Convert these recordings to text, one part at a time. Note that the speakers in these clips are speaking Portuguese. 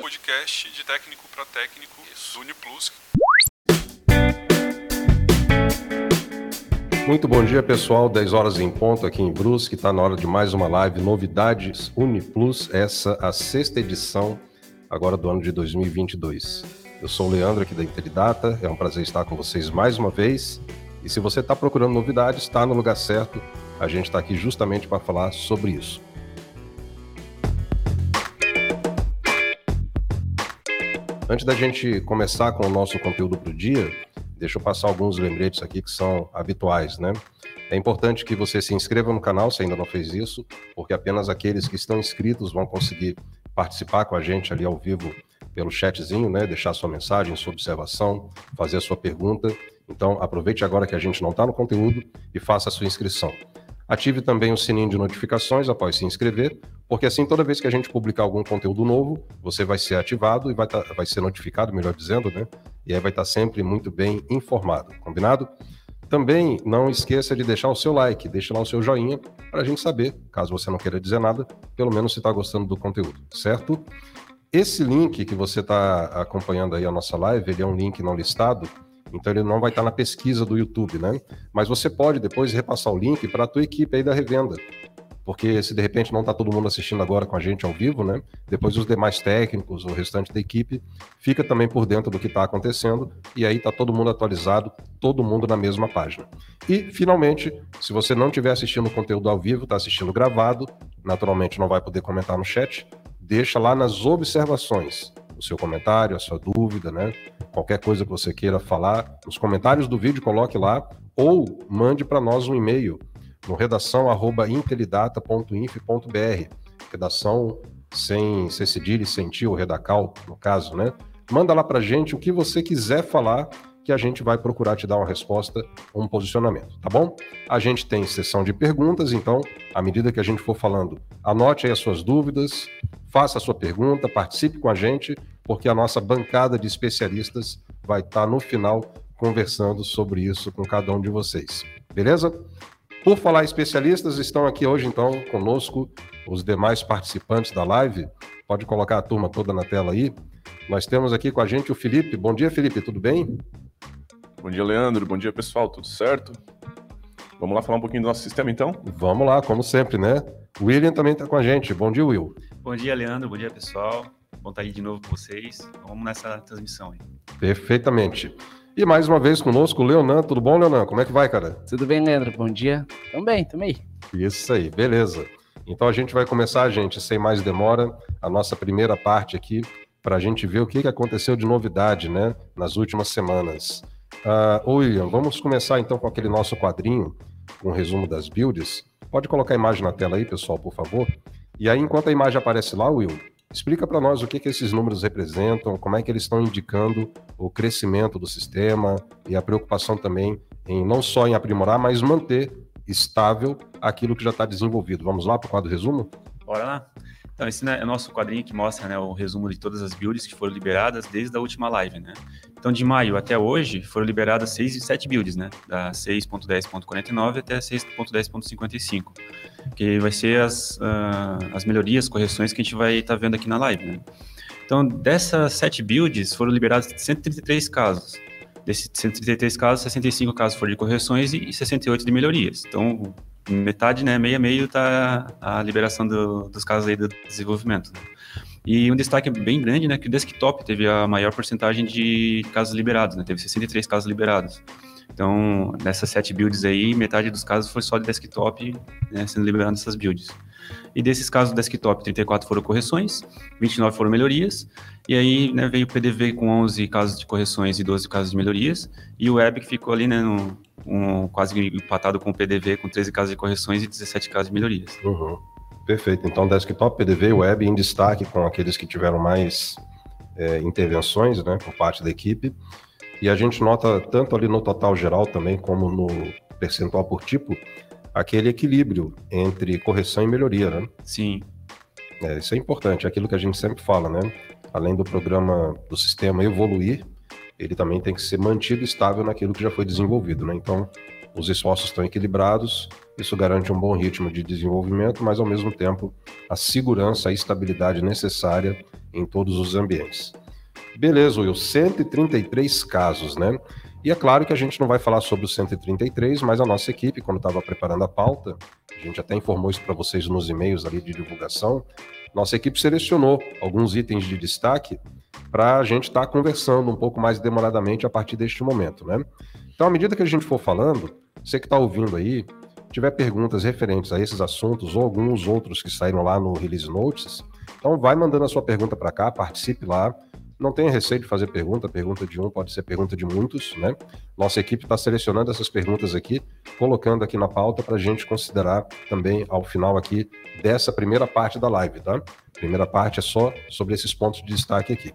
Podcast de técnico para técnico, Uniplus. Muito bom dia, pessoal. 10 horas em ponto aqui em Brusque. Está na hora de mais uma live Novidades Uniplus, essa a sexta edição agora do ano de 2022. Eu sou o Leandro aqui da Interidata. É um prazer estar com vocês mais uma vez. E se você está procurando novidades, está no lugar certo. A gente está aqui justamente para falar sobre isso. Antes da gente começar com o nosso conteúdo para o dia, deixa eu passar alguns lembretes aqui que são habituais, né? É importante que você se inscreva no canal se ainda não fez isso, porque apenas aqueles que estão inscritos vão conseguir participar com a gente ali ao vivo pelo chatzinho, né? Deixar sua mensagem, sua observação, fazer a sua pergunta. Então, aproveite agora que a gente não está no conteúdo e faça a sua inscrição. Ative também o sininho de notificações após se inscrever, porque assim toda vez que a gente publicar algum conteúdo novo, você vai ser ativado e vai, tá, vai ser notificado, melhor dizendo, né? E aí vai estar tá sempre muito bem informado, combinado? Também não esqueça de deixar o seu like, deixe lá o seu joinha para a gente saber, caso você não queira dizer nada, pelo menos se está gostando do conteúdo, certo? Esse link que você está acompanhando aí a nossa live, ele é um link não listado, então ele não vai estar na pesquisa do YouTube, né? Mas você pode depois repassar o link para a tua equipe aí da revenda. Porque se de repente não está todo mundo assistindo agora com a gente ao vivo, né? Depois os demais técnicos, o restante da equipe, fica também por dentro do que está acontecendo e aí está todo mundo atualizado, todo mundo na mesma página. E finalmente, se você não estiver assistindo o conteúdo ao vivo, está assistindo gravado, naturalmente não vai poder comentar no chat, deixa lá nas observações o seu comentário, a sua dúvida, né? Qualquer coisa que você queira falar, nos comentários do vídeo coloque lá ou mande para nós um e-mail no redação@intelidata.inf.br. Redação sem ser cedilha, sem tio, redacal, no caso, né? Manda lá para gente o que você quiser falar que a gente vai procurar te dar uma resposta ou um posicionamento, tá bom? A gente tem sessão de perguntas, então, à medida que a gente for falando, anote aí as suas dúvidas, faça a sua pergunta, participe com a gente, porque a nossa bancada de especialistas vai estar no final conversando sobre isso com cada um de vocês. Beleza? Por falar especialistas, estão aqui hoje então conosco os demais participantes da live. Pode colocar a turma toda na tela aí. Nós temos aqui com a gente o Felipe. Bom dia, Felipe, tudo bem? Bom dia, Leandro. Bom dia, pessoal. Tudo certo? Vamos lá falar um pouquinho do nosso sistema, então? Vamos lá, como sempre, né? O William também está com a gente. Bom dia, Will. Bom dia, Leandro. Bom dia, pessoal. Bom estar aí de novo com vocês. Vamos nessa transmissão aí. Perfeitamente. E mais uma vez conosco, Leonan. Tudo bom, Leonan? Como é que vai, cara? Tudo bem, Leandro? Bom dia. Também, também. Isso aí, beleza. Então a gente vai começar, gente, sem mais demora, a nossa primeira parte aqui, para a gente ver o que aconteceu de novidade, né, nas últimas semanas. Uh, William, vamos começar então com aquele nosso quadrinho, com um resumo das builds. Pode colocar a imagem na tela aí, pessoal, por favor. E aí, enquanto a imagem aparece lá, Will, explica para nós o que, que esses números representam, como é que eles estão indicando o crescimento do sistema e a preocupação também em não só em aprimorar, mas manter estável aquilo que já está desenvolvido. Vamos lá para o quadro resumo? Bora lá. Então, esse né, é nosso quadrinho que mostra né, o resumo de todas as builds que foram liberadas desde a última live, né? Então, de maio até hoje, foram liberadas 6 e 7 builds, né? Da 6.10.49 até 6.10.55, que vai ser as, uh, as melhorias, correções que a gente vai estar tá vendo aqui na live, né? Então, dessas 7 builds, foram liberados 133 casos. Desses 133 casos, 65 casos foram de correções e 68 de melhorias. Então, metade, né, meio a meio tá a liberação do, dos casos aí do desenvolvimento. Né? E um destaque bem grande, né, que o desktop teve a maior porcentagem de casos liberados, né, teve 63 casos liberados. Então, nessas sete builds aí, metade dos casos foi só de desktop, né, sendo liberado essas builds. E desses casos desktop, 34 foram correções, 29 foram melhorias, e aí né, veio o PDV com 11 casos de correções e 12 casos de melhorias, e o web que ficou ali né, no, um, quase empatado com o PDV, com 13 casos de correções e 17 casos de melhorias. Uhum. Perfeito. Então, desktop, PDV, web em destaque com aqueles que tiveram mais é, intervenções né, por parte da equipe. E a gente nota tanto ali no total geral também, como no percentual por tipo, aquele equilíbrio entre correção e melhoria, né? Sim. É, isso é importante, é aquilo que a gente sempre fala, né? Além do programa do sistema evoluir, ele também tem que ser mantido estável naquilo que já foi desenvolvido, né? Então, os esforços estão equilibrados, isso garante um bom ritmo de desenvolvimento, mas ao mesmo tempo a segurança, a estabilidade necessária em todos os ambientes. Beleza, Will, 133 casos, né? E é claro que a gente não vai falar sobre os 133, mas a nossa equipe, quando estava preparando a pauta, a gente até informou isso para vocês nos e-mails ali de divulgação, nossa equipe selecionou alguns itens de destaque para a gente estar tá conversando um pouco mais demoradamente a partir deste momento, né? Então, à medida que a gente for falando, você que está ouvindo aí, tiver perguntas referentes a esses assuntos ou alguns outros que saíram lá no Release Notes, então vai mandando a sua pergunta para cá, participe lá. Não tenha receio de fazer pergunta, pergunta de um pode ser pergunta de muitos, né? Nossa equipe está selecionando essas perguntas aqui, colocando aqui na pauta para a gente considerar também ao final aqui dessa primeira parte da live, tá? Primeira parte é só sobre esses pontos de destaque aqui.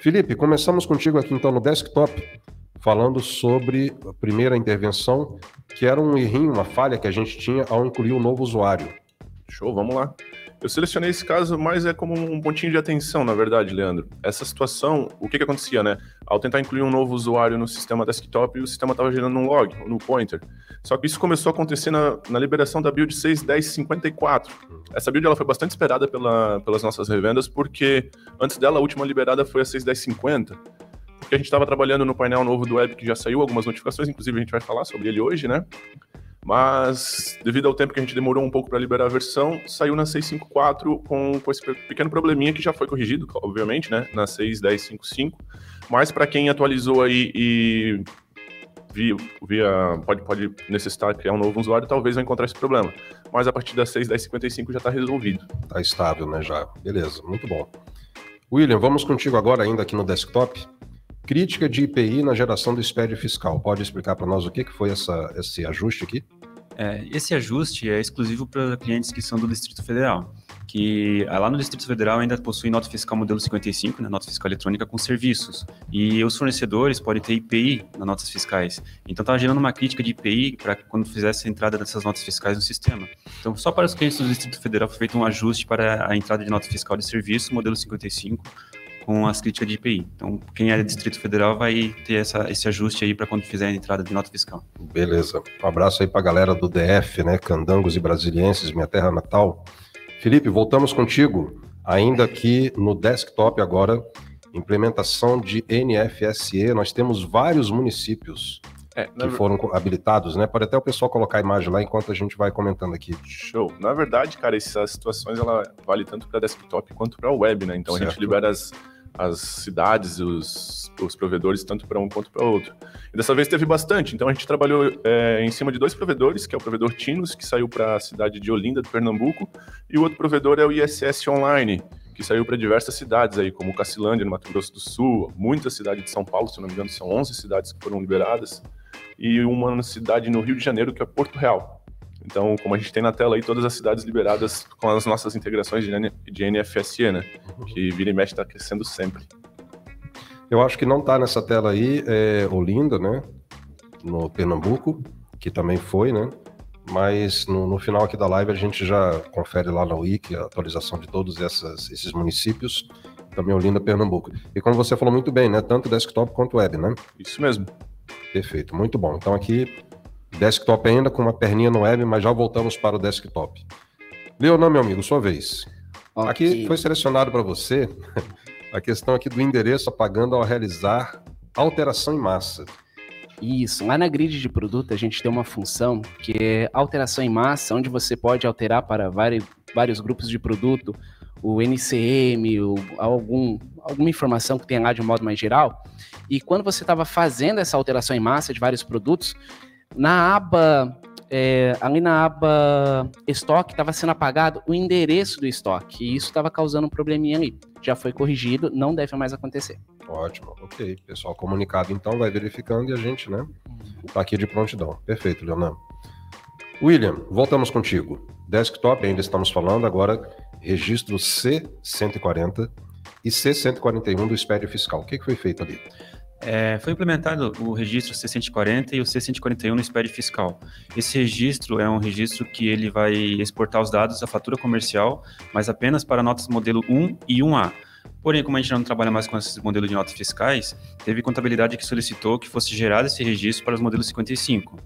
Felipe, começamos contigo aqui então no desktop, falando sobre a primeira intervenção, que era um errinho, uma falha que a gente tinha ao incluir um novo usuário. Show, vamos lá. Eu selecionei esse caso, mas é como um pontinho de atenção, na verdade, Leandro. Essa situação, o que, que acontecia, né? Ao tentar incluir um novo usuário no sistema desktop, o sistema estava gerando um log, no pointer. Só que isso começou a acontecer na, na liberação da build 6.10.54. Essa build ela foi bastante esperada pela, pelas nossas revendas, porque antes dela, a última liberada foi a 6.10.50 porque a gente estava trabalhando no painel novo do web que já saiu algumas notificações, inclusive a gente vai falar sobre ele hoje, né? Mas, devido ao tempo que a gente demorou um pouco para liberar a versão, saiu na 6.5.4 com, com esse pequeno probleminha que já foi corrigido, obviamente, né? Na 6.10.5.5. Mas para quem atualizou aí e via, via pode, pode necessitar criar um novo usuário, talvez vai encontrar esse problema. Mas a partir da 6.10.55 já está resolvido. Está estável, né? Já. Beleza, muito bom. William, vamos contigo agora ainda aqui no desktop. Crítica de IPI na geração do SPED fiscal. Pode explicar para nós o que, que foi essa, esse ajuste aqui? É, esse ajuste é exclusivo para clientes que são do Distrito Federal, que ah, lá no Distrito Federal ainda possui nota fiscal modelo 55, né, nota fiscal eletrônica com serviços, e os fornecedores podem ter IPI nas notas fiscais. Então estava gerando uma crítica de IPI para quando fizesse a entrada dessas notas fiscais no sistema. Então só para os clientes do Distrito Federal foi feito um ajuste para a entrada de nota fiscal de serviço modelo 55 com as críticas de IPI. Então, quem é do Distrito Federal vai ter essa, esse ajuste aí para quando fizer a entrada de nota fiscal. Beleza. Um abraço aí para a galera do DF, né? Candangos e Brasilienses, minha terra natal. Felipe, voltamos contigo, ainda aqui no desktop agora, implementação de NFSE. Nós temos vários municípios é, que foram habilitados, né? Pode até o pessoal colocar a imagem lá enquanto a gente vai comentando aqui. Show. Na verdade, cara, essas situações ela vale tanto para desktop quanto para web, né? Então certo. a gente libera as as cidades, os, os provedores, tanto para um quanto para outro. E dessa vez teve bastante, então a gente trabalhou é, em cima de dois provedores, que é o provedor Tinos, que saiu para a cidade de Olinda, do Pernambuco, e o outro provedor é o ISS Online, que saiu para diversas cidades aí, como Cacilândia, no Mato Grosso do Sul, muitas cidades de São Paulo, se não me engano, são 11 cidades que foram liberadas, e uma cidade no Rio de Janeiro, que é Porto Real. Então, como a gente tem na tela aí, todas as cidades liberadas com as nossas integrações de, NFSE, né? Que vira e mexe está crescendo sempre. Eu acho que não está nessa tela aí é Olinda, né? No Pernambuco, que também foi, né? Mas no, no, final aqui da live a gente já confere lá na Wiki a atualização de todos essas, esses municípios, também Olinda, Pernambuco. E como você falou muito bem, né? Tanto desktop quanto web, né? Isso mesmo. Perfeito, muito bom. Então aqui Desktop ainda com uma perninha no web, mas já voltamos para o desktop. Leonan, meu amigo, sua vez. Okay. Aqui foi selecionado para você a questão aqui do endereço apagando ao realizar alteração em massa. Isso, lá na grid de produto a gente tem uma função que é alteração em massa, onde você pode alterar para vários, vários grupos de produto, o NCM, o, algum, alguma informação que tenha lá de um modo mais geral. E quando você estava fazendo essa alteração em massa de vários produtos, na aba, é, ali na aba estoque, estava sendo apagado o endereço do estoque. E isso estava causando um probleminha ali. Já foi corrigido, não deve mais acontecer. Ótimo, ok. Pessoal comunicado então vai verificando e a gente, né, tá aqui de prontidão. Perfeito, Leonardo. William, voltamos contigo. Desktop, ainda estamos falando, agora registro C140 e C141 do espédio fiscal. O que, que foi feito ali? É, foi implementado o registro C140 e o C141 no SPED fiscal. Esse registro é um registro que ele vai exportar os dados da fatura comercial, mas apenas para notas modelo 1 e 1A. Porém, como a gente não trabalha mais com esse modelo de notas fiscais, teve contabilidade que solicitou que fosse gerado esse registro para os modelos 55.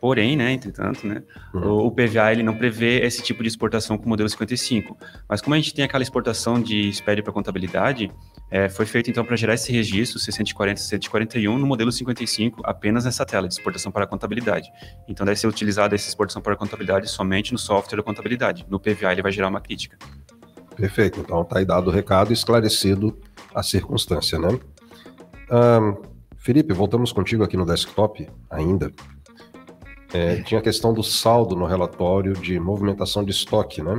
Porém, né, entretanto, né, Uhum. o, o PVA ele não prevê esse tipo de exportação com o modelo 55. Mas como a gente tem aquela exportação de SPED para contabilidade, é, foi feito então para gerar esse registro C140 e C141 no modelo 55 apenas nessa tela de exportação para contabilidade. Então deve ser utilizada essa exportação para contabilidade somente no software da contabilidade. No PVA ele vai gerar uma crítica. Perfeito. Então tá aí dado o recado e esclarecido a circunstância, né? Ahn, Felipe, voltamos contigo aqui no desktop ainda. É, tinha a questão do saldo no relatório de movimentação de estoque, né?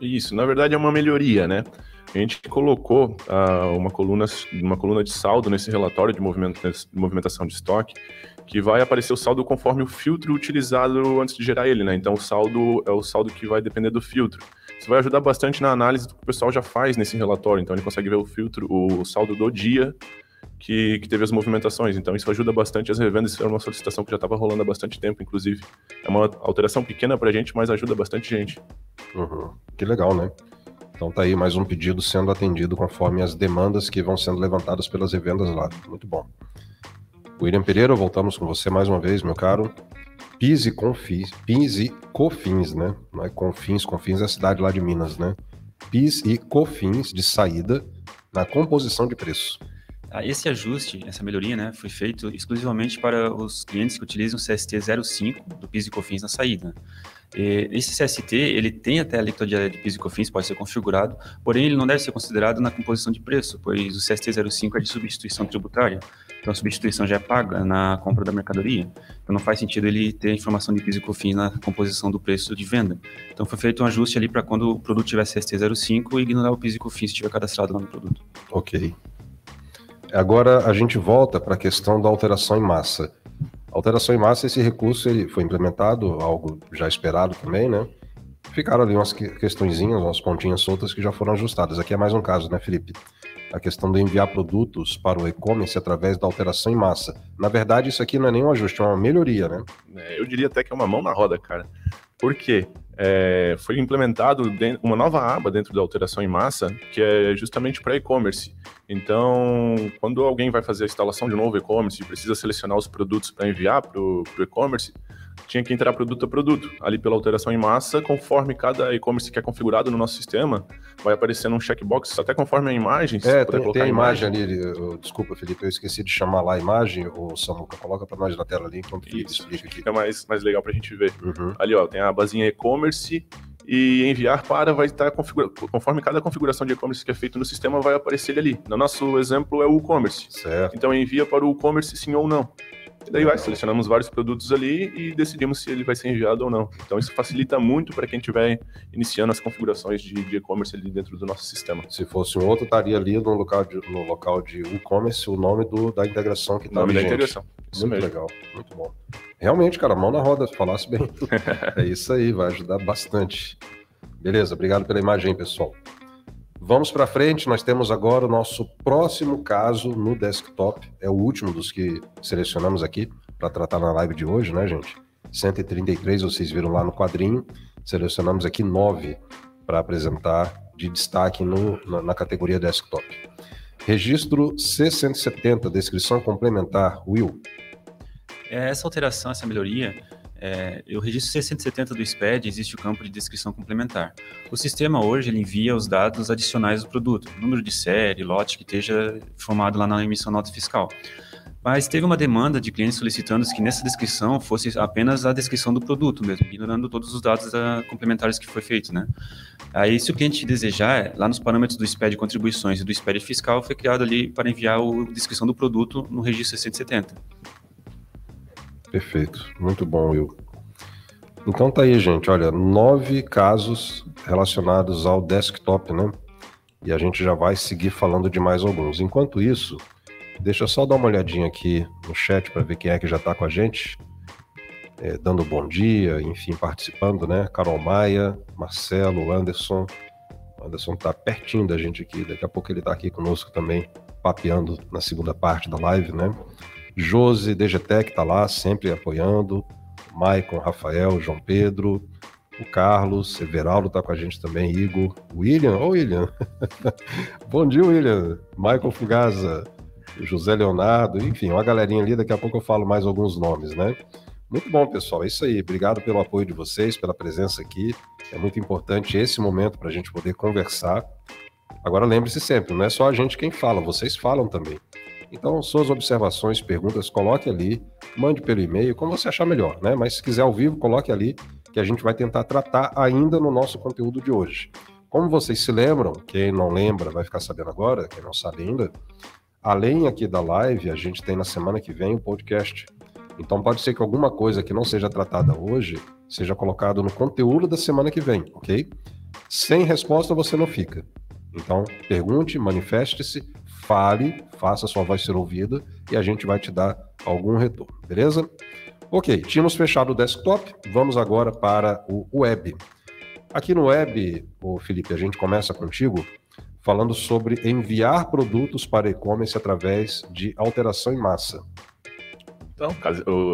Isso, na verdade é uma melhoria, né? A gente colocou ah, uma, coluna, uma coluna de saldo nesse relatório de movimenta- de movimentação de estoque, que vai aparecer o saldo conforme o filtro utilizado antes de gerar ele, né? Então o saldo é o saldo que vai depender do filtro. Isso vai ajudar bastante na análise do que o pessoal já faz nesse relatório. Então ele consegue ver o filtro, o saldo do dia que, que teve as movimentações. Então isso ajuda bastante as revendas. Isso era uma solicitação que já estava rolando há bastante tempo, inclusive. É uma alteração pequena para a gente, mas ajuda bastante gente. Uhum. Que legal, né? Então tá aí mais um pedido sendo atendido conforme as demandas que vão sendo levantadas pelas revendas lá. Muito bom. William Pereira, voltamos com você mais uma vez, meu caro. PIS e Confins, PIS e Cofins, né? Não é Confins, Confins é a cidade lá de Minas, né? PIS e Cofins de saída na composição de preço. Ah, Esse ajuste, essa melhoria, né, foi feito exclusivamente para os clientes que utilizam o CST 05 do PIS e COFINS na saída. Esse CST, ele tem até a alíquota de PIS e COFINS, pode ser configurado, porém ele não deve ser considerado na composição de preço, pois o CST 05 é de substituição tributária, então a substituição já é paga na compra da mercadoria. Então não faz sentido ele ter a informação de PIS e COFINS na composição do preço de venda. Então foi feito um ajuste ali para quando o produto tiver CST 05 e ignorar o PIS e COFINS se estiver cadastrado lá no produto. Ok. Agora a gente volta para a questão da alteração em massa. Alteração em massa, esse recurso ele foi implementado, algo já esperado também, né? Ficaram ali umas que- questõezinhas, umas pontinhas soltas que já foram ajustadas. Aqui é mais um caso, né, Felipe? A questão de enviar produtos para o e-commerce através da alteração em massa. Na verdade, isso aqui não é nem um ajuste, é uma melhoria, né? É, eu diria até que é uma mão na roda, cara. Por quê? É, foi implementado uma nova aba dentro da alteração em massa, que é justamente para e-commerce. Então, quando alguém vai fazer a instalação de um novo e-commerce e precisa selecionar os produtos para enviar para o e-commerce, tinha que entrar produto a produto. Ali pela alteração em massa, conforme cada e-commerce que é configurado no nosso sistema, vai aparecendo um checkbox, até conforme a imagem. É, tem, colocar tem a imagem ali. eu- desculpa, Felipe, eu esqueci de chamar lá a imagem. Ô, Samuca, coloca para nós na tela ali enquanto o Felipe Isso, explica aqui. fica mais, mais legal para a gente ver. Uhum. Ali, ó, tem a abazinha e-commerce e enviar para vai estar configura... conforme cada configuração de e-commerce que é feito no sistema vai aparecer ele ali. No nosso exemplo é o e-commerce. Certo. Então envia para o e-commerce sim ou não. E daí vai, selecionamos vários produtos ali e decidimos se ele vai ser enviado ou não. Então isso facilita muito para quem estiver iniciando as configurações de e-commerce ali dentro do nosso sistema. Se fosse outro, estaria ali no local de, no local de e-commerce o nome do, da integração que está nome da vigente. integração. Isso Muito mesmo. legal, muito bom. Realmente, cara, mão na roda, falasse bem. é isso aí, vai ajudar bastante. Beleza, obrigado pela imagem, pessoal. Vamos para frente, nós temos agora o nosso próximo caso no desktop. É o último dos que selecionamos aqui para tratar na live de hoje, né, gente? 133, vocês viram lá no quadrinho. Selecionamos aqui nove para apresentar de destaque no- na, na categoria desktop. Registro C170, descrição complementar. Will, É, Essa alteração, essa melhoria, é, o registro C170 do SPED existe o campo de descrição complementar. O sistema hoje ele envia os dados adicionais do produto, número de série, lote que esteja informado lá na emissão nota fiscal. Mas teve uma demanda de clientes solicitando que nessa descrição fosse apenas a descrição do produto mesmo, ignorando todos os dados ah, complementares que foi feito, né? Aí, se o cliente desejar, lá nos parâmetros do SPED contribuições e do SPED fiscal, foi criado ali para enviar a descrição do produto no registro C170. Perfeito, muito bom, Will. Então tá aí, gente. Olha, nove casos relacionados ao desktop, né? E a gente já vai seguir falando de mais alguns. Enquanto isso, deixa eu só dar uma olhadinha aqui no chat para ver quem é que já tá com a gente, É, dando bom dia, enfim, participando, né? Carol Maia, Marcelo, Anderson. O Anderson tá pertinho da gente aqui. Daqui a pouco ele tá aqui conosco também, papeando na segunda parte da live, né? Josi, DGTEC tá lá, sempre apoiando. Maicon, Rafael, João Pedro, o Carlos, Everaldo tá com a gente também, Igor, William, ô William. Bom dia, William. Michael Fugaza, José Leonardo, enfim, uma galerinha ali, daqui a pouco eu falo mais alguns nomes, né? Muito bom, pessoal. É isso aí. Obrigado pelo apoio de vocês, pela presença aqui. É muito importante esse momento para a gente poder conversar. Agora, lembre-se sempre, não é só a gente quem fala, vocês falam também. Então, suas observações, perguntas, coloque ali, mande pelo e-mail, como você achar melhor, né? Mas se quiser ao vivo, coloque ali, que a gente vai tentar tratar ainda no nosso conteúdo de hoje. Como vocês se lembram, quem não lembra vai ficar sabendo agora, quem não sabe ainda, além aqui da live, a gente tem na semana que vem o um podcast. Então pode ser que alguma coisa que não seja tratada hoje seja colocado no conteúdo da semana que vem, ok? Sem resposta você não fica. Então pergunte, manifeste-se, fale, faça sua voz ser ouvida e a gente vai te dar algum retorno, beleza? Ok, tínhamos fechado o desktop, vamos agora para o web. Aqui no web, o Felipe, a gente começa contigo falando sobre enviar produtos para e-commerce através de alteração em massa. Então,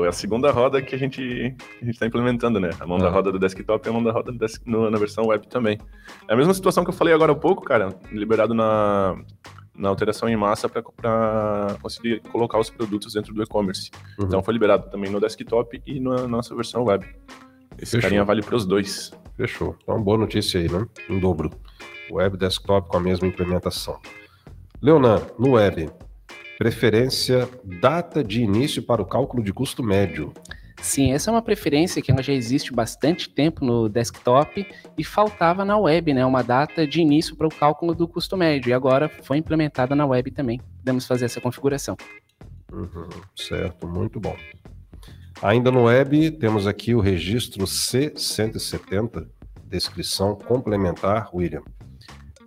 é a segunda roda que a gente está implementando, né? A mão da roda do desktop e a mão da roda desk, no, na versão web também. É a mesma situação que eu falei agora há pouco, cara, liberado na, na alteração em massa para conseguir colocar os produtos dentro do e-commerce. Uhum. Então foi liberado também no desktop e na nossa versão web. Esse Fechou. carinha vale para os dois. Fechou. Então, boa notícia aí, né? Em dobro. Web desktop com a mesma implementação. Leonan, no web, preferência data de início para o cálculo de custo médio. Sim, essa é uma preferência que já existe bastante tempo no desktop e faltava na web, né? Uma data de início para o cálculo do custo médio. E agora foi implementada na web também. Podemos fazer essa configuração. Uhum, certo, muito bom. Ainda no web, temos aqui o registro C170, descrição complementar, William.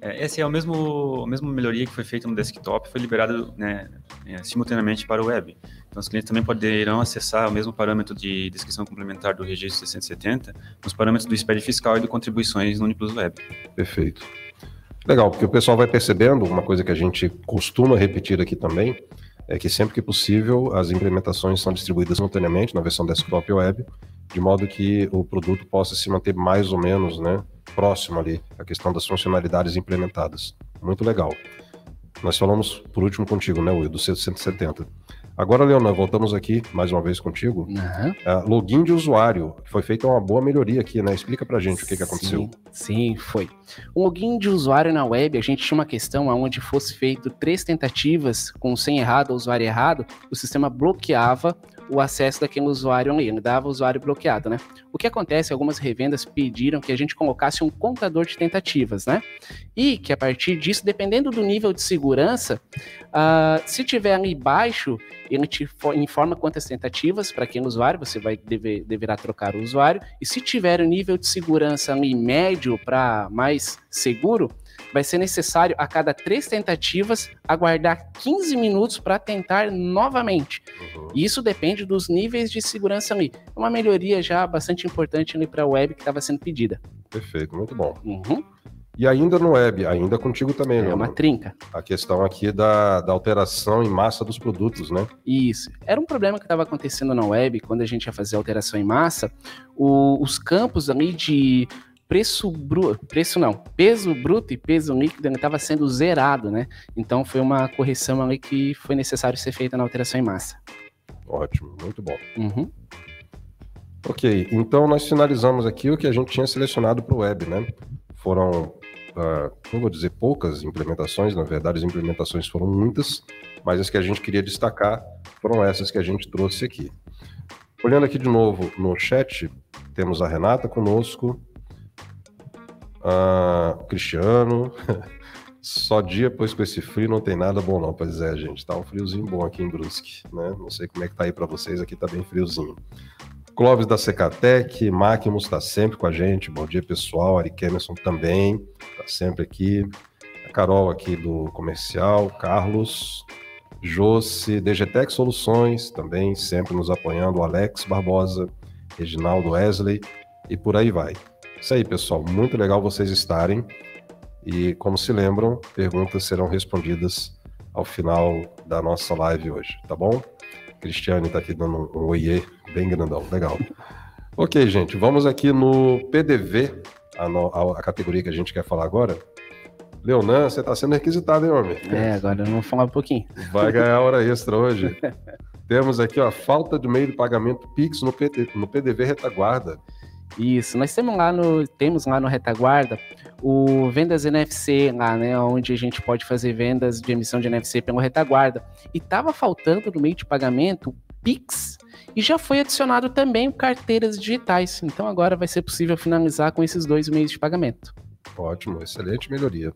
É, essa é a, mesmo, a mesma melhoria que foi feita no desktop, foi liberada né, é, simultaneamente para o web. Então, os clientes também poderão acessar o mesmo parâmetro de descrição complementar do registro 670 nos parâmetros do SPED fiscal e do contribuições no Uniplus Web. Perfeito. Legal, porque o pessoal vai percebendo, uma coisa que a gente costuma repetir aqui também, é que sempre que possível as implementações são distribuídas simultaneamente na versão desktop e web, de modo que o produto possa se manter mais ou menos né, próximo ali, a questão das funcionalidades implementadas. Muito legal. Nós falamos por último contigo, né, Will, do 170. Agora, Leonan, voltamos aqui mais uma vez contigo. Uhum. Uh, login de usuário. Foi feita uma boa melhoria aqui, né? Explica pra gente o que, que aconteceu. Sim, foi. O login de usuário na web, a gente tinha uma questão onde fosse feito três tentativas com sem errado ou usuário errado, o sistema bloqueava o acesso daquele usuário ali, né? dava o usuário bloqueado, né? O que acontece, algumas revendas pediram que a gente colocasse um contador de tentativas, né? E que a partir disso, dependendo do nível de segurança, uh, se tiver ali baixo, ele te informa quantas tentativas para aquele usuário, você vai dever, deverá trocar o usuário, e se tiver o nível de segurança ali médio para mais seguro, vai ser necessário a cada três tentativas aguardar 15 minutos para tentar novamente. Uhum. E isso depende dos níveis de segurança ali. É uma melhoria já bastante importante ali para a web que estava sendo pedida. Perfeito, muito bom. Uhum. E ainda no web, ainda contigo também, né? É uma trinca. A questão aqui da, da alteração em massa dos produtos, né? Isso. Era um problema que estava acontecendo na web, quando a gente ia fazer alteração em massa, o, os campos ali de preço bruto, preço não, peso bruto e peso líquido estava sendo zerado, né? Então foi uma correção ali que foi necessário ser feita na alteração em massa. Ótimo, muito bom. Uhum. Ok, então nós finalizamos aqui o que a gente tinha selecionado para o web, né? Foram, uh, não vou dizer poucas implementações, na verdade as implementações foram muitas, mas as que a gente queria destacar foram essas que a gente trouxe aqui. Olhando aqui de novo no chat, temos a Renata conosco, ah, Cristiano. Só dia, pois com esse frio não tem nada bom não. Pois é, gente, tá um friozinho bom aqui em Brusque, né? Não sei como é que tá aí para vocês, aqui tá bem friozinho. Clóvis da Secatec, Máquimos tá sempre com a gente. Bom dia, pessoal. Ari Kemerson também tá sempre aqui. A Carol aqui do comercial, Carlos, Josi, DGTEC Soluções também sempre nos apoiando, o Alex Barbosa, Reginaldo Wesley e por aí vai. Isso aí, pessoal. Muito legal vocês estarem. E, como se lembram, perguntas serão respondidas ao final da nossa live hoje, tá bom? Cristiane está aqui dando um oiê bem grandão. Legal. Ok, gente. Vamos aqui no PDV, a, no, a, a categoria que a gente quer falar agora. Leonan, você está sendo requisitado, hein, homem? É, agora eu vou falar um pouquinho. Vai ganhar hora extra hoje. Temos aqui ó, a falta de meio de pagamento Pix no, PD, no PDV retaguarda. Isso, nós temos lá no, temos lá no retaguarda o vendas NFC lá, né, onde a gente pode fazer vendas de emissão de NFC pelo retaguarda. E estava faltando no meio de pagamento Pix e já foi adicionado também carteiras digitais. Então agora vai ser possível finalizar com esses dois meios de pagamento. Ótimo, excelente melhoria.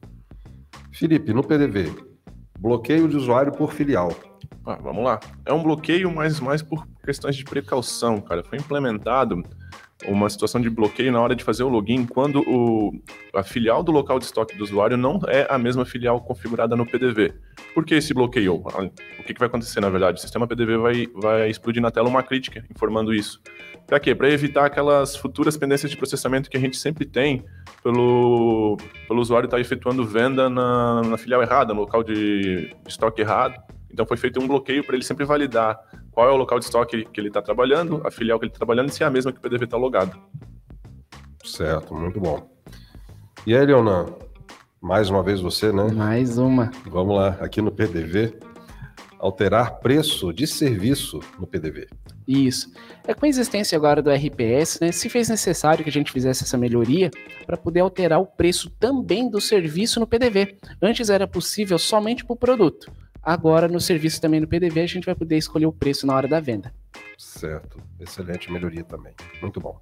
Felipe, no PDV, bloqueio de usuário por filial. Ah, vamos lá. É um bloqueio, mas mais por questões de precaução, cara. Foi implementado uma situação de bloqueio na hora de fazer o login quando o, a filial do local de estoque do usuário não é a mesma filial configurada no PDV. Por que esse bloqueio? O que, que vai acontecer, na verdade? O sistema PDV vai, vai explodir na tela uma crítica informando isso. Para quê? Para evitar aquelas futuras pendências de processamento que a gente sempre tem pelo, pelo usuário estar tá efetuando venda na, na filial errada, no local de estoque errado. Então foi feito um bloqueio para ele sempre validar qual é o local de estoque que ele está trabalhando, a filial que ele está trabalhando, e se é a mesma que o PDV está logado. Certo, muito bom. E aí, Leonan, mais uma vez você, né? Mais uma. Vamos lá, aqui no PDV, alterar preço de serviço no PDV. Isso. É com a existência agora do RPS, né, se fez necessário que a gente fizesse essa melhoria para poder alterar o preço também do serviço no PDV. Antes era possível somente para o produto. Agora, no serviço também no PDV, a gente vai poder escolher o preço na hora da venda. Certo. Excelente melhoria também. Muito bom.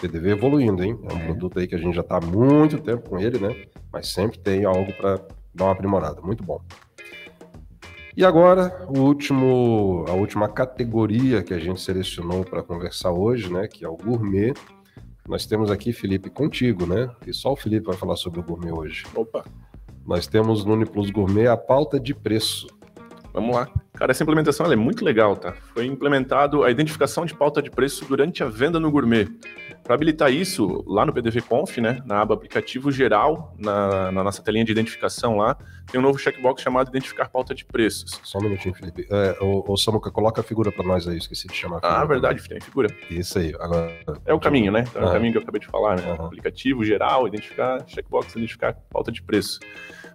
PDV evoluindo, hein? É um é. produto aí que a gente já está há muito tempo com ele, né? Mas sempre tem algo para dar uma aprimorada. Muito bom. E agora, o último, a última categoria que a gente selecionou para conversar hoje, né? Que é o gourmet. Nós temos aqui, Felipe, contigo, né? E só o Felipe vai falar sobre o gourmet hoje. Opa! Nós temos no Uniplus Gourmet a pauta de preço. Vamos lá. Cara, essa implementação é muito legal, tá? Foi implementado a identificação de pauta de preço durante a venda no gourmet. Para habilitar isso, lá no PDV Conf, né, na aba aplicativo geral, na, na, nossa telinha de identificação lá, tem um novo checkbox chamado identificar pauta de preços. Só um minutinho, Felipe. É, o, o Samuca, coloca a figura para nós aí, esqueci de chamar. ah, verdade, tem figura. Isso aí. Agora, é o caminho, né? É o caminho que eu acabei de falar, né? Aplicativo geral, identificar, checkbox, identificar pauta de preço.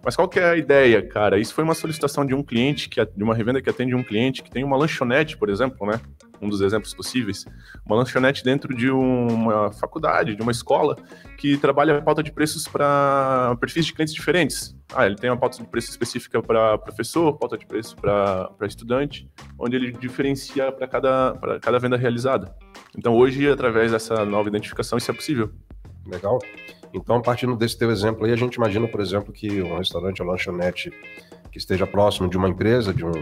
Mas qual que é a ideia, cara? Isso foi uma solicitação de um cliente, que, de uma revenda que atende um cliente que tem uma lanchonete, por exemplo, né? Um dos exemplos possíveis. Uma lanchonete dentro de uma faculdade, de uma escola, que trabalha a pauta de preços para perfis de clientes diferentes. Ah, ele tem uma pauta de preço específica para professor, pauta de preço para estudante, onde ele diferencia para cada, cada venda realizada. Então, hoje, através dessa nova identificação, isso é possível. Legal. Então, partindo desse teu exemplo aí, a gente imagina, por exemplo, que um restaurante ou lanchonete que esteja próximo de uma empresa, de um,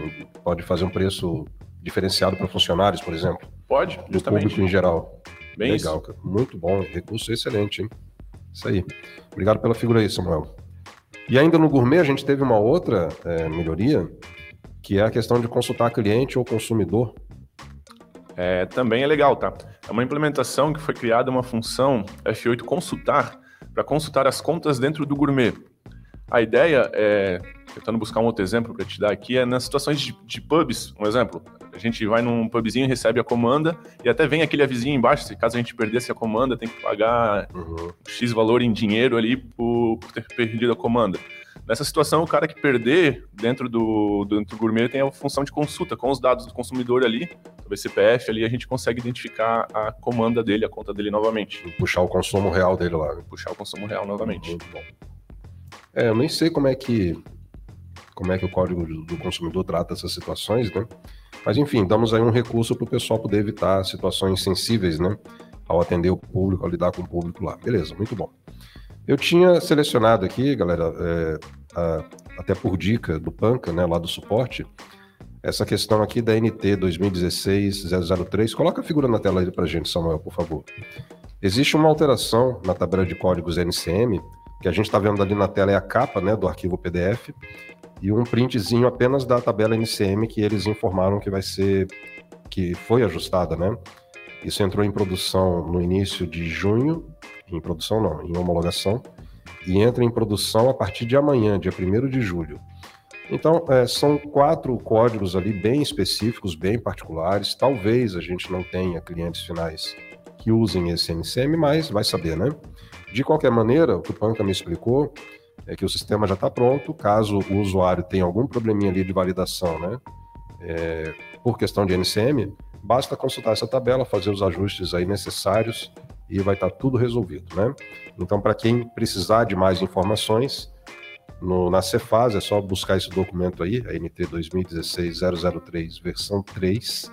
pode fazer um preço diferenciado para funcionários, por exemplo. Pode, do justamente. público em geral. Bem Legal, isso. cara. Muito bom, recurso excelente, hein? Isso aí. Obrigado pela figura aí, Samuel. E ainda no gourmet a gente teve uma outra é, melhoria, que é a questão de consultar cliente ou consumidor. É, também é legal, tá? É uma implementação que foi criada uma função F8 consultar para consultar as contas dentro do gourmet. A ideia é, tentando buscar um outro exemplo para te dar aqui, é nas situações de, de, pubs, um exemplo. A gente vai num pubzinho, recebe a comanda e até vem aquele avisinho embaixo, se caso a gente perdesse a comanda, tem que pagar uhum. X valor em dinheiro ali por, por ter perdido a comanda. Nessa situação, o cara que perder dentro do, dentro do gourmet tem a função de consulta com os dados do consumidor ali, o CPF ali, a gente consegue identificar a comanda dele, a conta dele novamente. puxar o consumo real dele lá. puxar o consumo real novamente. Muito bom. É, eu nem sei como é que como é que o código do consumidor trata essas situações, né? Mas enfim, damos aí um recurso para o pessoal poder evitar situações sensíveis, né? Ao atender o público, ao lidar com o público lá. Beleza, muito bom. Eu tinha selecionado aqui, galera, é, a, até por dica do Panca, né, lá do suporte, essa questão aqui da NT 2016-003. Coloca a figura na tela aí para gente, Samuel, por favor. Existe uma alteração na tabela de códigos NCM, que a gente está vendo ali na tela é a capa né, do arquivo PDF, e um printzinho apenas da tabela NCM que eles informaram que vai ser, que foi ajustada, né? Isso entrou em produção no início de junho em produção não, em homologação, e entra em produção a partir de amanhã, dia 1 de julho. Então, é, são quatro códigos ali bem específicos, bem particulares. Talvez a gente não tenha clientes finais que usem esse MCM, mas vai saber, né? De qualquer maneira, o que o Panca me explicou é que o sistema já está pronto. Caso o usuário tenha algum probleminha ali de validação, né? é, por questão de NCM, basta consultar essa tabela, fazer os ajustes aí necessários e vai estar tudo resolvido, né? Então, para quem precisar de mais informações, no, na Cefaz é só buscar esse documento aí, a NT 2016-003, versão 3,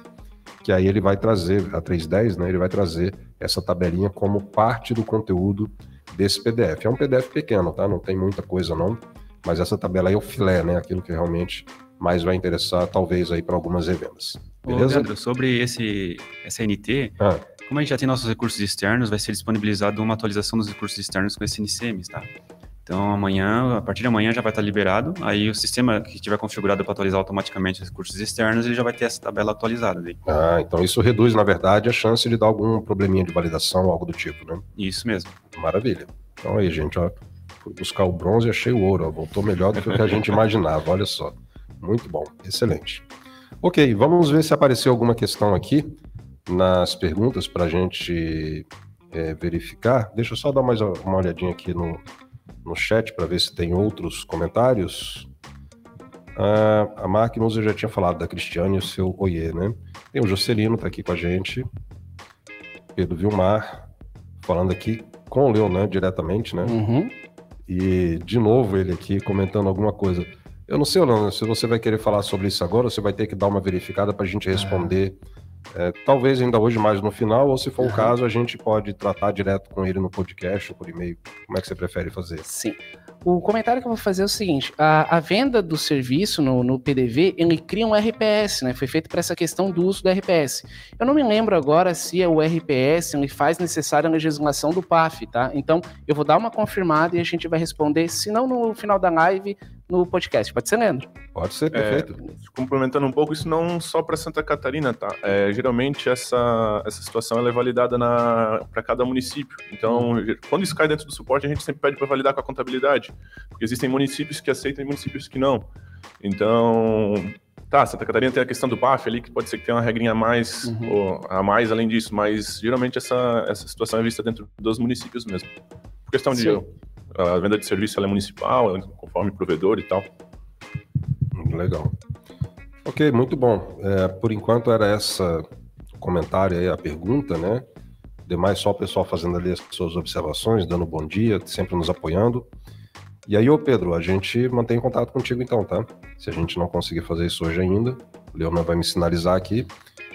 que aí ele vai trazer, a 310, né? Ele vai trazer essa tabelinha como parte do conteúdo desse PDF. É um PDF pequeno, tá? Não tem muita coisa não, mas essa tabela aí é o filé, né? Aquilo que realmente mais vai interessar, talvez, aí para algumas revendas. Beleza? Ô, Leandro, sobre esse, essa NT, ah. Como a gente já tem nossos recursos externos, vai ser disponibilizado uma atualização dos recursos externos com esse NCMs, tá? Então amanhã, a partir de amanhã já vai estar liberado. Aí o sistema que tiver configurado para atualizar automaticamente os recursos externos, ele já vai ter essa tabela atualizada. Daí. Ah, então isso reduz, na verdade, a chance de dar algum probleminha de validação, algo do tipo, né? Isso mesmo. Maravilha. Então aí, gente, ó, fui buscar o bronze e achei o ouro, ó, voltou melhor do que o que a gente imaginava, olha só. Muito bom, excelente. Ok, vamos ver se apareceu alguma questão aqui nas perguntas para a gente é, verificar. Deixa eu só dar mais uma olhadinha aqui no, no chat para ver se tem outros comentários. Ah, a Magnus eu já tinha falado da Cristiane e o seu oiê, né? Tem o Jocelino, tá aqui com a gente. Pedro Vilmar, falando aqui com o Leonan diretamente, né? Uhum. E de novo ele aqui comentando alguma coisa. Eu não sei, Leonan, se você vai querer falar sobre isso agora, você vai ter que dar uma verificada para a gente responder. Ah é, talvez ainda hoje mais no final, ou se for uhum. o caso, a gente pode tratar direto com ele no podcast ou por e-mail. Como é que você prefere fazer? Sim. O comentário que eu vou fazer é o seguinte: a, a venda do serviço no, no, PDV, ele cria um RPS, né? Foi feito para essa questão do uso do RPS. Eu não me lembro agora se é o RPS ele faz necessária a legislação do PAF, tá? Então, eu vou dar uma confirmada e a gente vai responder, se não no final da live, no podcast. Pode ser, Leandro? Pode ser, perfeito. É, complementando um pouco, isso não só para Santa Catarina, tá? É, geralmente essa, essa situação é validada para cada município. Então, uhum. quando isso cai dentro do suporte, a gente sempre pede para validar com a contabilidade, porque existem municípios que aceitam e municípios que não. Então, tá, Santa Catarina tem a questão do PAF ali, que pode ser que tenha uma regrinha a mais, uhum. ou a mais além disso, mas geralmente essa, essa situação é vista dentro dos municípios mesmo. Por questão de Sim a venda de serviço é municipal, conforme provedor e tal. Legal. Ok, muito bom. É, por enquanto era essa comentário aí, a pergunta, né? Demais só o pessoal fazendo ali as suas observações, dando bom dia, sempre nos apoiando. E aí, ô Pedro, a gente mantém contato contigo então, tá? Se a gente não conseguir fazer isso hoje ainda, o Leona vai me sinalizar aqui.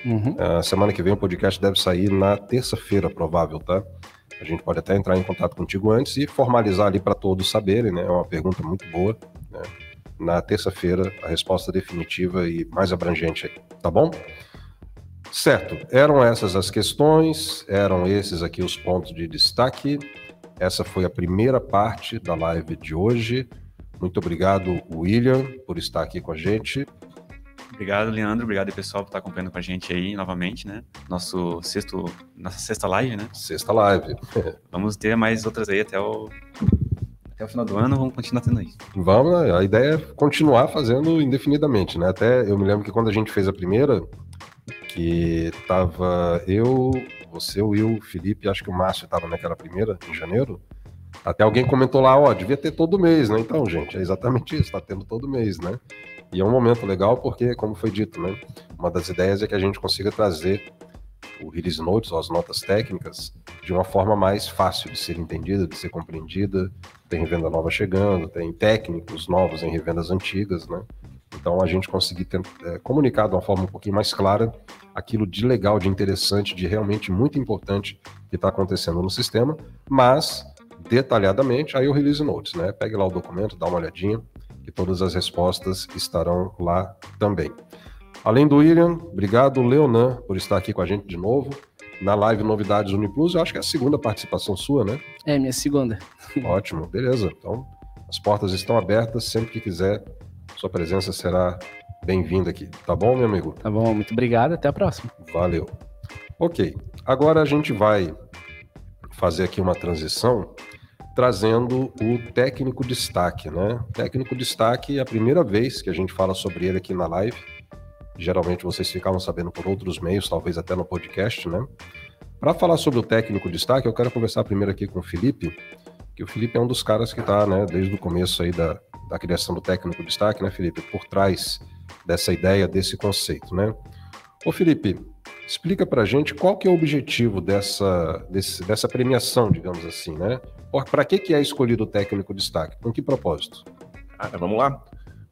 Uhum. A semana que vem o podcast deve sair na terça-feira, provável, tá? A gente pode até entrar em contato contigo antes e formalizar ali para todos saberem, né? É uma pergunta muito boa. Né? Na terça-feira, a resposta definitiva e mais abrangente aí, tá bom? Certo, eram essas as questões, eram esses aqui os pontos de destaque. Essa foi a primeira parte da live de hoje. Muito obrigado, William, por estar aqui com a gente. Obrigado, Leandro. Obrigado, pessoal, por estar acompanhando com a gente aí novamente, né? Nosso sexto, nossa sexta live, né? Sexta live. Vamos ter mais outras aí até o, até o final do ano, vamos continuar tendo isso. Vamos, né? a ideia é continuar fazendo indefinidamente, né? Até eu me lembro que quando a gente fez a primeira, que tava eu, você, o Will, o Felipe, acho que o Márcio estava naquela primeira, em janeiro. Até alguém comentou lá, ó, devia ter todo mês, né? Então, gente, é exatamente isso, tá tendo todo mês, né? E é um momento legal porque, como foi dito, né, uma das ideias é que a gente consiga trazer o release notes, ou as notas técnicas, de uma forma mais fácil de ser entendida, de ser compreendida. Tem revenda nova chegando, tem técnicos novos em revendas antigas, né? Então a gente conseguir ter, é, comunicar de uma forma um pouquinho mais clara aquilo de legal, de interessante, de realmente muito importante que está acontecendo no sistema, mas detalhadamente aí o release notes, né? Pegue lá o documento, dá uma olhadinha, que todas as respostas estarão lá também. Além do William, obrigado, Leonan, por estar aqui com a gente de novo. Na live Novidades Uniplus, eu acho que é a segunda participação sua, né? É, minha segunda. Ótimo, beleza. Então, as portas estão abertas, sempre que quiser, sua presença será bem-vinda aqui. Tá bom, meu amigo? Tá bom, muito obrigado, até a próxima. Valeu. Ok, agora a gente vai fazer aqui uma transição trazendo o técnico destaque, né? Técnico destaque é a primeira vez que a gente fala sobre ele aqui na live. Geralmente vocês ficavam sabendo por outros meios, talvez até no podcast, né? Para falar sobre o técnico destaque, eu quero conversar primeiro aqui com o Felipe, que o Felipe é um dos caras que está, né, desde o começo aí da, da criação do técnico destaque, né, Felipe, por trás dessa ideia, desse conceito, né? Ô Felipe, explica pra gente qual que é o objetivo dessa, desse, dessa premiação, digamos assim, né? Para que, que é escolhido o técnico destaque? Com que propósito? Ah, vamos lá.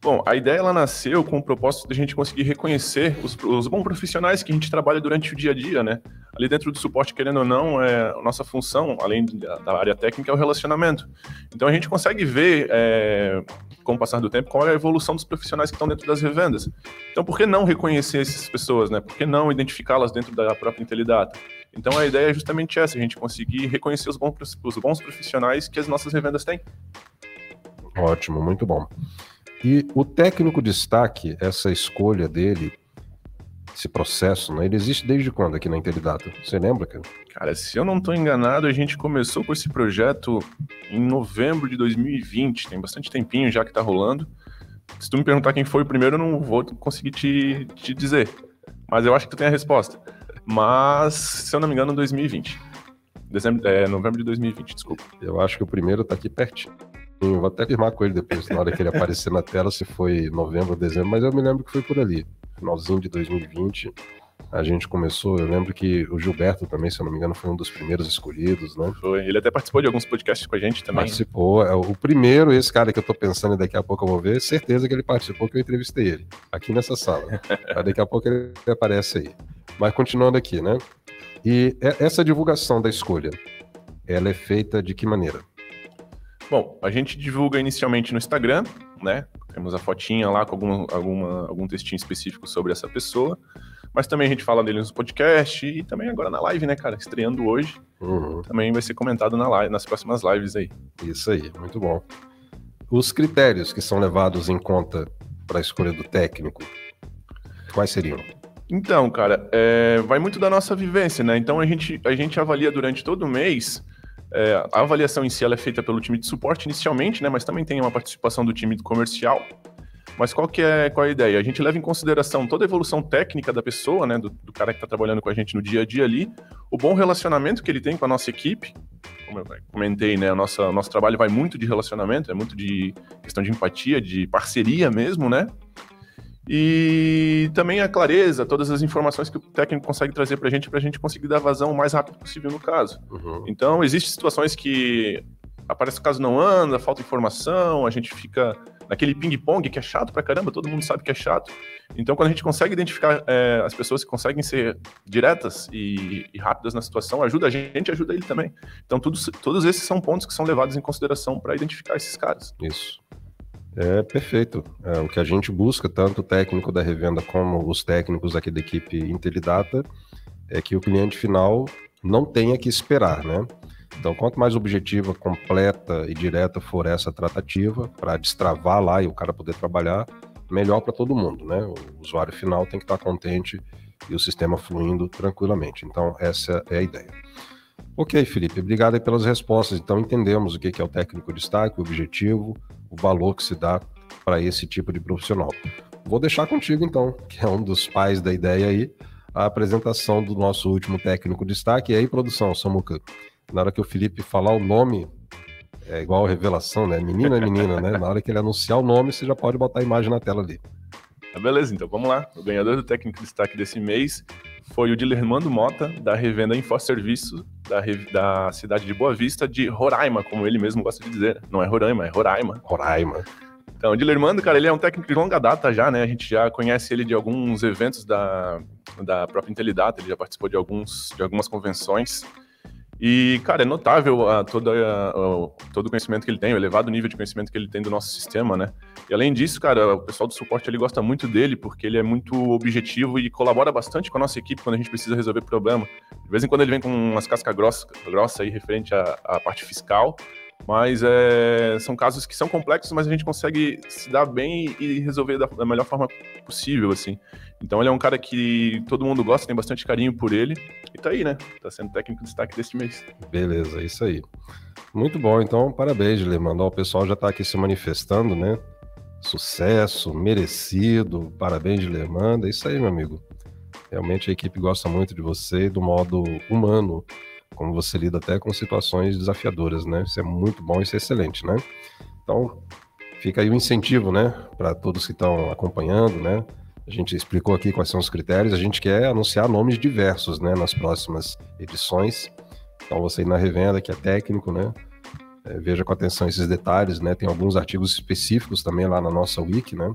Bom, a ideia ela nasceu com o propósito de a gente conseguir reconhecer os, os, bons profissionais que a gente trabalha durante o dia a dia, né? Ali dentro do suporte, querendo ou não, é, a nossa função, além da, da área técnica, é o relacionamento. Então a gente consegue ver, é, com o passar do tempo, qual é a evolução dos profissionais que estão dentro das revendas. Então por que não reconhecer essas pessoas, né? Por que não identificá-las dentro da própria Intelidata? Então a ideia é justamente essa, a gente conseguir reconhecer os bons, os bons profissionais que as nossas revendas têm. Ótimo, muito bom. E o técnico destaque, essa escolha dele, esse processo, né, ele existe desde quando aqui na Intelidata? Você lembra, cara? Cara, se eu não estou enganado, a gente começou com esse projeto em novembro de 2020. Tem bastante tempinho já que está rolando. Se tu me perguntar quem foi o primeiro, eu não vou conseguir te, te dizer. Mas eu acho que tu tem a resposta. Mas, se eu não me engano, 2020. Dezembro, é, novembro de 2020, desculpa. Eu acho que o primeiro está aqui pertinho. Vou até firmar com ele depois, na hora que ele aparecer na tela, se foi novembro ou dezembro, mas eu me lembro que foi por ali. Finalzinho de 2020, a gente começou. Eu lembro que o Gilberto também, se eu não me engano, foi um dos primeiros escolhidos, né? Foi. Ele até participou de alguns podcasts com a gente também. Participou. É o primeiro, esse cara que eu tô pensando e daqui a pouco eu vou ver, certeza que ele participou, que eu entrevistei ele, aqui nessa sala. Mas daqui a pouco ele aparece aí. Mas continuando aqui, né? E essa divulgação da escolha, ela é feita de que maneira? Bom, a gente divulga inicialmente no Instagram, né? Temos a fotinha lá com alguma, alguma, algum textinho específico sobre essa pessoa. Mas também a gente fala dele no podcast e também agora na live, né, cara? Estreando hoje. Uhum. Também vai ser comentado na live, nas próximas lives aí. Isso aí, muito bom. Os critérios que são levados em conta para a escolha do técnico, quais seriam? Então, cara, é, vai muito da nossa vivência, né? Então a gente, a gente avalia durante todo o mês é, a avaliação em si ela é feita pelo time de suporte inicialmente, né, mas também tem uma participação do time do comercial. Mas qual que é, qual é a ideia? A gente leva em consideração toda a evolução técnica da pessoa, né, do, do cara que está trabalhando com a gente no dia a dia ali, o bom relacionamento que ele tem com a nossa equipe. Como eu comentei, né, o nosso, nosso trabalho vai muito de relacionamento, é muito de questão de empatia, de parceria mesmo, né? E também a clareza, todas as informações que o técnico consegue trazer para a gente, para a gente conseguir dar vazão o mais rápido possível no caso. Uhum. Então, existem situações que aparece que o caso não anda, falta informação, a gente fica naquele ping-pong que é chato pra caramba, todo mundo sabe que é chato. Então, quando a gente consegue identificar é, as pessoas que conseguem ser diretas e, e, rápidas na situação, ajuda a gente, ajuda ele também. Então, tudo, todos esses são pontos que são levados em consideração para identificar esses caras. Isso. É perfeito. É, o que a gente busca, tanto o técnico da revenda como os técnicos aqui da equipe Intelidata, é que o cliente final não tenha que esperar, né? Então, quanto mais objetiva, completa e direta for essa tratativa, para destravar lá e o cara poder trabalhar, melhor para todo mundo, né? O usuário final tem que estar contente e o sistema fluindo tranquilamente. Então, essa é a ideia. Ok, Felipe, obrigado pelas respostas. Então, entendemos o que é o técnico destaque, o objetivo, o valor que se dá para esse tipo de profissional. Vou deixar contigo, então, que é um dos pais da ideia aí, a apresentação do nosso último técnico destaque. E aí, produção, Samuca, na hora que o Felipe falar o nome, é igual revelação, né? Menina é menina, né? Na hora que ele anunciar o nome, você já pode botar a imagem na tela ali. Ah, beleza, então vamos lá. O ganhador do técnico destaque desse mês foi o Dilermando Mota, da revenda InfoServiço, da, da cidade de Boa Vista, de Roraima, como ele mesmo gosta de dizer. Não é Roraima, é Roraima. Roraima. Então, o Dilermando, cara, ele é um técnico de longa data já, né? A gente já conhece ele de alguns eventos da, da própria Intelidata, ele já participou de, alguns, de algumas convenções. E, cara, é notável a, toda, a, todo o conhecimento que ele tem, o elevado nível de conhecimento que ele tem do nosso sistema, né? E além disso, cara, o pessoal do suporte ali gosta muito dele, porque ele é muito objetivo e colabora bastante com a nossa equipe quando a gente precisa resolver problema. De vez em quando ele vem com umas cascas grossas grossa aí referente à, à parte fiscal, mas é, são casos que são complexos, mas a gente consegue se dar bem e resolver da, da, melhor forma possível, assim. Então ele é um cara que todo mundo gosta, tem bastante carinho por ele. E tá aí, né? Tá sendo técnico de destaque deste mês. Beleza, é isso aí. Muito bom, então parabéns, Lemando. O pessoal já tá aqui se manifestando, né? Sucesso, merecido, parabéns, Lemanda. É isso aí, meu amigo. Realmente a equipe gosta muito de você do modo humano como você lida até com situações desafiadoras, né? Isso é muito bom, isso é excelente, né? Então, fica aí o incentivo, né, para todos que estão acompanhando, né? A gente explicou aqui quais são os critérios. A gente quer anunciar nomes diversos, né, nas próximas edições. Então você aí na revenda que é técnico, né? É, veja com atenção esses detalhes, né? Tem alguns artigos específicos também lá na nossa wiki, né?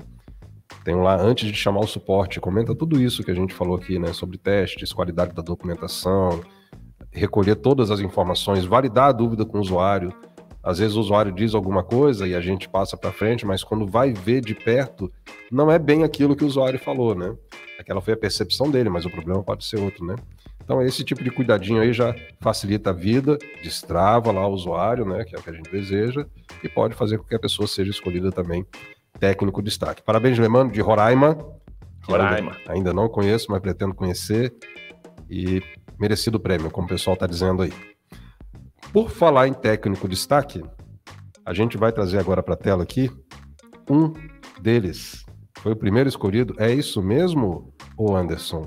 Tem um lá antes de chamar o suporte, comenta tudo isso que a gente falou aqui, né? Sobre testes, qualidade da documentação, recolher todas as informações, validar a dúvida com o usuário. Às vezes o usuário diz alguma coisa e a gente passa para frente, mas quando vai ver de perto, não é bem aquilo que o usuário falou, né? Aquela foi a percepção dele, mas o problema pode ser outro, né? Então, esse tipo de cuidadinho aí já facilita a vida, destrava lá o usuário, né, que é o que a gente deseja, e pode fazer com que a pessoa seja escolhida também técnico destaque. Parabéns, Lemano, de Roraima. Roraima. Ainda, ainda, não conheço, mas pretendo conhecer. E merecido prêmio, como o pessoal está dizendo aí. Por falar em técnico destaque, a gente vai trazer agora para a tela aqui um deles. Foi o primeiro escolhido. É isso mesmo, ô Anderson?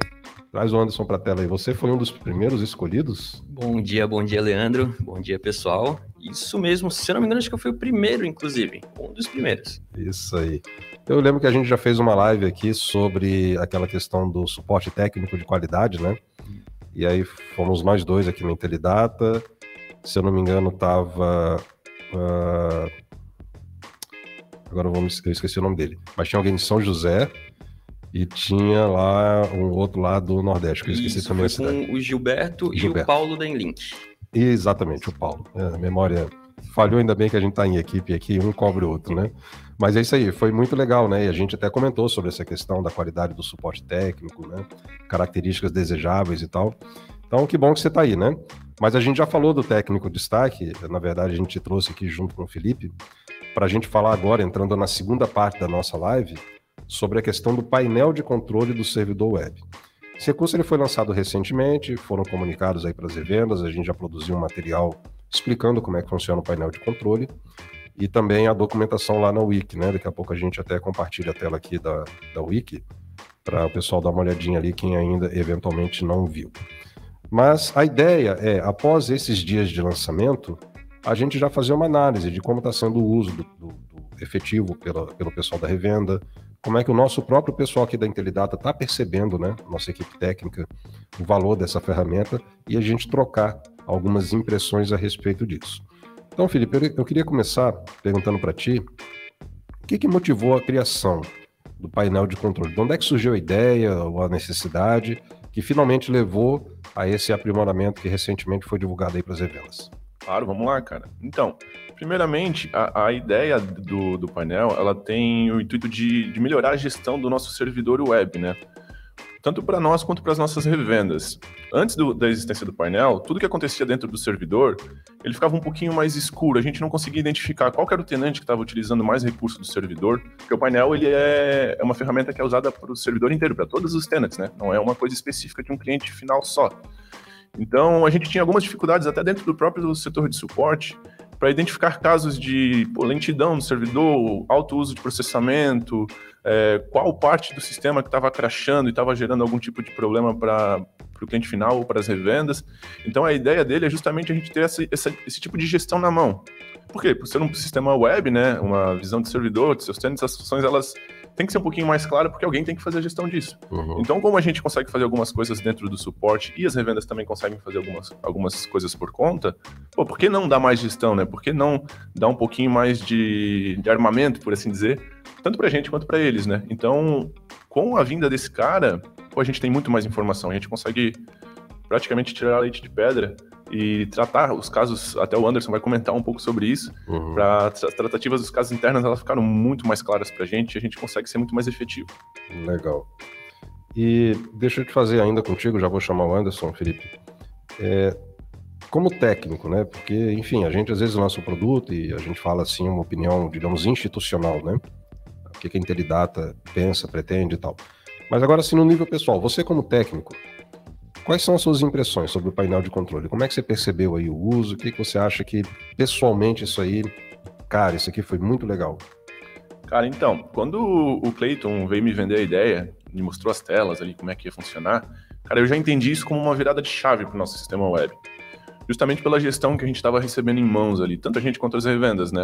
Traz o Anderson para a tela aí. Você foi um dos primeiros escolhidos? Bom dia, bom dia, Leandro. Bom dia, pessoal. Isso mesmo, se eu não me engano, acho que eu fui o primeiro, inclusive. Um dos primeiros. Isso aí. Eu lembro que a gente já fez uma live aqui sobre aquela questão do suporte técnico de qualidade, né? E aí fomos nós dois aqui na Intelidata. Se eu não me engano, tava. Uh... Agora eu, vou me... eu esqueci o nome dele. Mas tinha alguém de São José e tinha lá um outro lá do Nordeste, que eu esqueci Isso, também a cidade. com o Gilberto, e Gilberto. o Paulo da Enlink. Exatamente, o Paulo. É, a memória falhou, ainda bem que a gente está em equipe aqui, um cobre o outro, né? Mas é isso aí, foi muito legal, né? E a gente até comentou sobre essa questão da qualidade do suporte técnico, né? Características desejáveis e tal. Então, que bom que você está aí, né? Mas a gente já falou do técnico destaque, na verdade a gente trouxe aqui junto com o Felipe, para a gente falar agora, entrando na segunda parte da nossa live, sobre a questão do painel de controle do servidor web. Esse recurso ele foi lançado recentemente, foram comunicados aí para as revendas, a gente já produziu um material explicando como é que funciona o painel de controle e também a documentação lá na Wiki, né? Daqui a pouco a gente até compartilha a tela aqui da, da Wiki para o pessoal dar uma olhadinha ali, quem ainda eventualmente não viu. Mas a ideia é, após esses dias de lançamento, a gente já fazer uma análise de como está sendo o uso do, do, do efetivo pela, pelo pessoal da revenda, como é que o nosso próprio pessoal aqui da Intelidata está percebendo, né, nossa equipe técnica, o valor dessa ferramenta e a gente trocar algumas impressões a respeito disso. Então, Felipe, eu, queria começar perguntando para ti o que, que motivou a criação do painel de controle. De onde é que surgiu a ideia ou a necessidade que finalmente levou a esse aprimoramento que recentemente foi divulgado aí para as revendas? Claro, vamos lá, cara. Então, primeiramente, a, a ideia do, do, painel, ela tem o intuito de, de, melhorar a gestão do nosso servidor web, né? Tanto para nós quanto para as nossas revendas. Antes do, da existência do painel, tudo que acontecia dentro do servidor, ele ficava um pouquinho mais escuro. A gente não conseguia identificar qual era o tenante que estava utilizando mais recursos do servidor, porque o painel ele é, é uma ferramenta que é usada para o servidor inteiro, para todos os tenants, né? Não é uma coisa específica de um cliente final só. Então, a gente tinha algumas dificuldades até dentro do próprio setor de suporte para identificar casos de pô, lentidão no servidor, alto uso de processamento, é, qual parte do sistema que estava crashando e estava gerando algum tipo de problema para o cliente final ou para as revendas. Então, a ideia dele é justamente a gente ter essa, essa, esse tipo de gestão na mão. Por quê? Por ser um sistema web, né, uma visão de servidor, de seus tenants, as funções, elas tem que ser um pouquinho mais claro porque alguém tem que fazer a gestão disso. Uhum. Então, como a gente consegue fazer algumas coisas dentro do suporte e as revendas também conseguem fazer algumas, algumas coisas por conta, pô, por que não dar mais gestão, né? Por que não dar um pouquinho mais de, de armamento, por assim dizer, tanto para a gente quanto para eles, né? Então, com a vinda desse cara, pô, a gente tem muito mais informação, a gente consegue praticamente tirar leite de pedra e tratar os casos, até o Anderson vai comentar um pouco sobre isso, uhum. para as tratativas dos casos internos elas ficaram muito mais claras para a gente e a gente consegue ser muito mais efetivo. Legal. E deixa eu te fazer ainda contigo, já vou chamar o Anderson, Felipe. É, como técnico, né? Porque, enfim, a gente às vezes lança o produto e a gente fala assim uma opinião, digamos, institucional, né? O que a Intelidata pensa, pretende e tal. Mas agora, assim, no nível pessoal, você como técnico, Quais são as suas impressões sobre o painel de controle? Como é que você percebeu aí o uso? O que, que você acha que, pessoalmente, isso aí, cara, isso aqui foi muito legal? Cara, então, quando o Clayton veio me vender a ideia, me mostrou as telas ali, como é que ia funcionar, cara, eu já entendi isso como uma virada de chave para o nosso sistema web. Justamente pela gestão que a gente estava recebendo em mãos ali, tanto a gente quanto as revendas, né?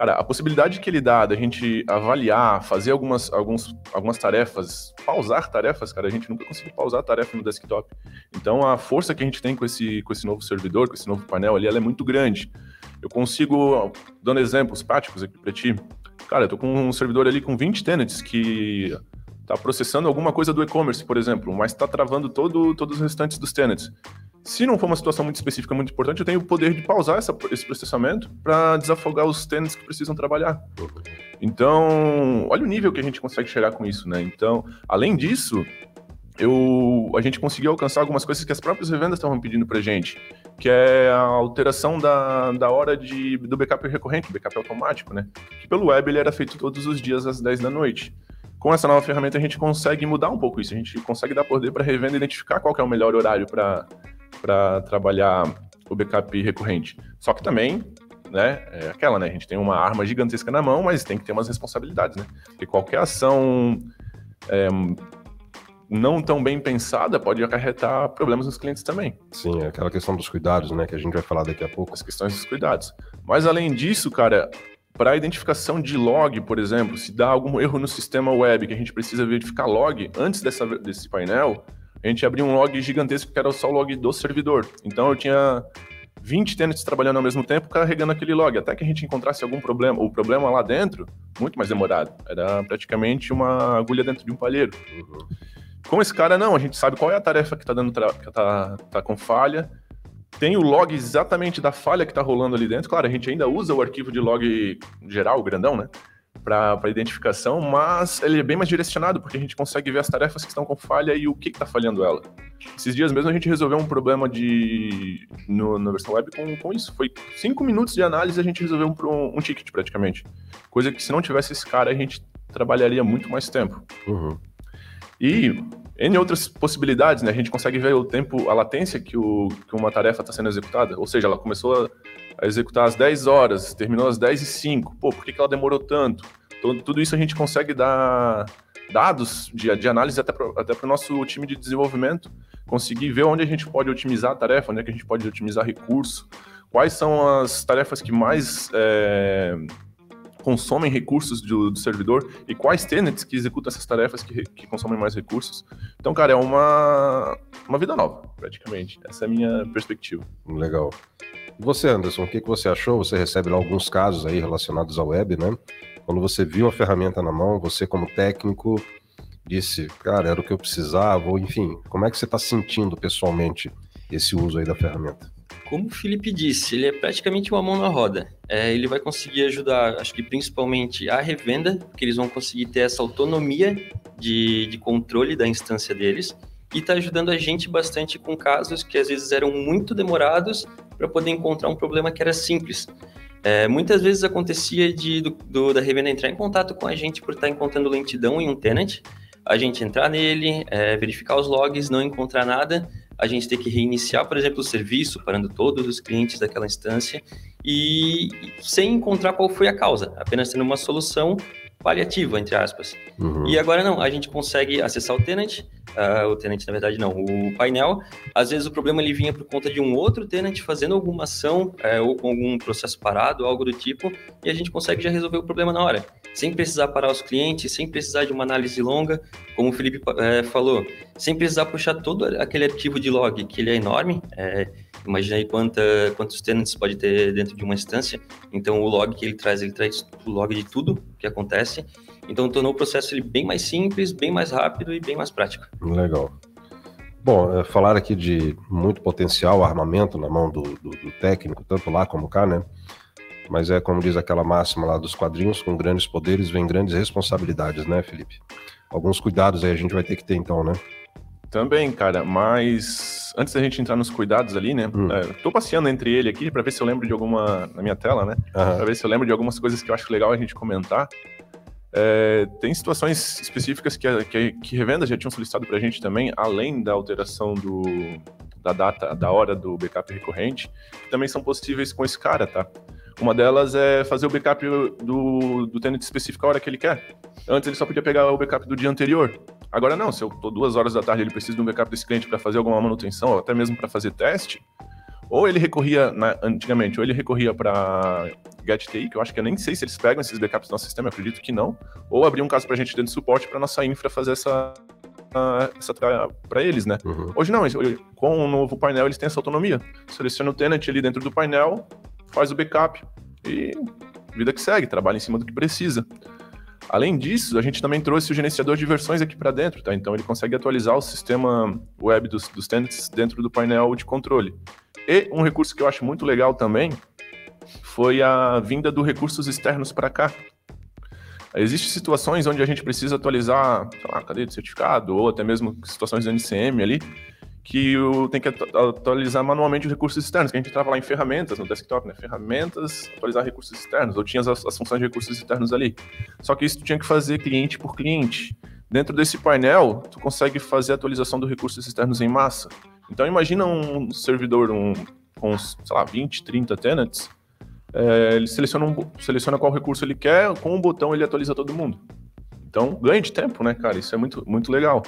Cara, a possibilidade que ele dá da gente avaliar, fazer algumas, alguns, algumas tarefas, pausar tarefas, cara, a gente nunca conseguiu pausar tarefa no desktop. Então a força que a gente tem com esse, com esse novo servidor, com esse novo painel ali, ela é muito grande. Eu consigo, dando exemplos práticos aqui para ti, cara, eu tô com um servidor ali com 20 tenants que tá processando alguma coisa do e-commerce, por exemplo, mas está travando todo, todos os restantes dos tenants. Se não for uma situação muito específica, muito importante, eu tenho o poder de pausar essa, esse processamento para desafogar os tenants que precisam trabalhar. Então, olha o nível que a gente consegue chegar com isso, né? Então, além disso, eu, a gente conseguiu alcançar algumas coisas que as próprias revendas estavam pedindo para gente, que é a alteração da, da hora de, do backup recorrente, backup automático, né? Que pelo web ele era feito todos os dias às 10 da noite. Com essa nova ferramenta a gente consegue mudar um pouco isso, a gente consegue dar poder para a revenda identificar qual é o melhor horário para trabalhar o backup recorrente. Só que também, né, é aquela, né, a gente tem uma arma gigantesca na mão, mas tem que ter umas responsabilidades, né? Porque qualquer ação é, não tão bem pensada pode acarretar problemas nos clientes também. Sim, é aquela questão dos cuidados, né, que a gente vai falar daqui a pouco. As questões dos cuidados. Mas além disso, cara, para a identificação de log, por exemplo, se dá algum erro no sistema web que a gente precisa verificar log antes dessa, desse painel, a gente abriu um log gigantesco que era só o log do servidor. Então eu tinha 20 tenants trabalhando ao mesmo tempo carregando aquele log, até que a gente encontrasse algum problema. O problema lá dentro, muito mais demorado. Era praticamente uma agulha dentro de um palheiro. Uhum. Com esse cara, não, a gente sabe qual é a tarefa que está dando que tá, tá com falha. Tem o log exatamente da falha que está rolando ali dentro. Claro, a gente ainda usa o arquivo de log geral, grandão, né? para identificação, mas ele é bem mais direcionado, porque a gente consegue ver as tarefas que estão com falha e o que está falhando ela. Esses dias mesmo a gente resolveu um problema de no, na versão web com, com isso. Foi cinco minutos de análise e a gente resolveu um, um, ticket praticamente. Coisa que se não tivesse esse cara, a gente trabalharia muito mais tempo. Uhum. E N outras possibilidades, né? A gente consegue ver o tempo, a latência que, o, que uma tarefa está sendo executada. Ou seja, ela começou a, a, executar às 10 horas, terminou às 10 e 5. Pô, por que, que ela demorou tanto? Então, tudo isso a gente consegue dar dados de, de análise até para até o nosso time de desenvolvimento, conseguir ver onde a gente pode otimizar a tarefa, onde é que a gente pode otimizar recurso, quais são as tarefas que mais... É, consomem recursos do, do, servidor e quais tenants que executam essas tarefas que, que, consomem mais recursos. Então, cara, é uma, uma vida nova, praticamente. Essa é a minha perspectiva. Legal. Você, Anderson, o que, que você achou? Você recebe lá alguns casos aí relacionados à web, né? Quando você viu a ferramenta na mão, você como técnico disse, cara, era o que eu precisava, ou enfim, como é que você está sentindo pessoalmente esse uso aí da ferramenta? Como o Felipe disse, ele é praticamente uma mão na roda. É, ele vai conseguir ajudar, acho que principalmente a revenda, porque eles vão conseguir ter essa autonomia de, de controle da instância deles e está ajudando a gente bastante com casos que às vezes eram muito demorados para poder encontrar um problema que era simples. É, muitas vezes acontecia de, do, do, da revenda entrar em contato com a gente por estar tá encontrando lentidão em um tenant, a gente entrar nele, é, verificar os logs, não encontrar nada, a gente ter que reiniciar, por exemplo, o serviço, parando todos os clientes daquela instância e sem encontrar qual foi a causa, apenas tendo uma solução paliativa, entre aspas. Uhum. E agora não, a gente consegue acessar o tenant, uh, o tenant na verdade não, o painel. Às vezes o problema ele vinha por conta de um outro tenant fazendo alguma ação uh, ou com algum processo parado, algo do tipo, e a gente consegue já resolver o problema na hora, sem precisar parar os clientes, sem precisar de uma análise longa, como o Felipe uh, falou, sem precisar puxar todo aquele arquivo de log, que ele é enorme, é, imagina aí quanta, quantos tenants pode ter dentro de uma instância, então o log que ele traz, ele traz o log de tudo que acontece, então tornou o processo ele bem mais simples, bem mais rápido e bem mais prático. Legal. Bom, é, falar aqui de muito potencial armamento na mão do, do, do, técnico, tanto lá como cá, né? Mas é como diz aquela máxima lá dos quadrinhos, com grandes poderes vem grandes responsabilidades, né, Felipe? Alguns cuidados aí a gente vai ter que ter então, né? Também, cara, mas antes da gente entrar nos cuidados ali, né? Hum. É, tô passeando entre ele aqui para ver se eu lembro de alguma na minha tela, né? Uhum. Para ver se eu lembro de algumas coisas que eu acho legal a gente comentar. É, tem situações específicas que, que, que revendas já tinham solicitado para a gente também, além da alteração do, da data, da hora do backup recorrente, que também são possíveis com esse cara, tá? Uma delas é fazer o backup do, do tenant específico a hora que ele quer. Antes ele só podia pegar o backup do dia anterior. Agora não, se eu tô duas horas da tarde ele precisa de um backup desse cliente para fazer alguma manutenção, ou até mesmo para fazer teste, Ou ele recorria, na, antigamente, ou ele recorria para GetTI, que eu acho que eu nem sei se eles pegam esses backups do nosso sistema, acredito que não, ou abrir um caso para a gente dentro do suporte para nossa infra fazer essa, essa para eles, né? Uhum. Hoje não, com o novo painel eles têm essa autonomia. Seleciona o tenant ali dentro do painel, faz o backup e vida que segue, trabalha em cima do que precisa. Além disso, a gente também trouxe o gerenciador de versões aqui para dentro, tá? Então ele consegue atualizar o sistema web dos, dos tenants dentro do painel de controle. E um recurso que eu acho muito legal também foi a vinda dos recursos externos para cá. Existem situações onde a gente precisa atualizar, sei lá, cadeia de certificado, ou até mesmo situações do NCM ali, que tem que atualizar manualmente os recursos externos, que a gente entrava lá em ferramentas no desktop, né? Ferramentas, atualizar recursos externos, ou tinha as, as funções de recursos externos ali. Só que isso tu tinha que fazer cliente por cliente. Dentro desse painel, tu consegue fazer a atualização dos recursos externos em massa. Então imagina um servidor um, com, sei lá, 20, 30 tenants, é, ele seleciona, um, seleciona qual recurso ele quer, com um botão ele atualiza todo mundo. Então, ganha de tempo, né, cara? Isso é muito, muito legal.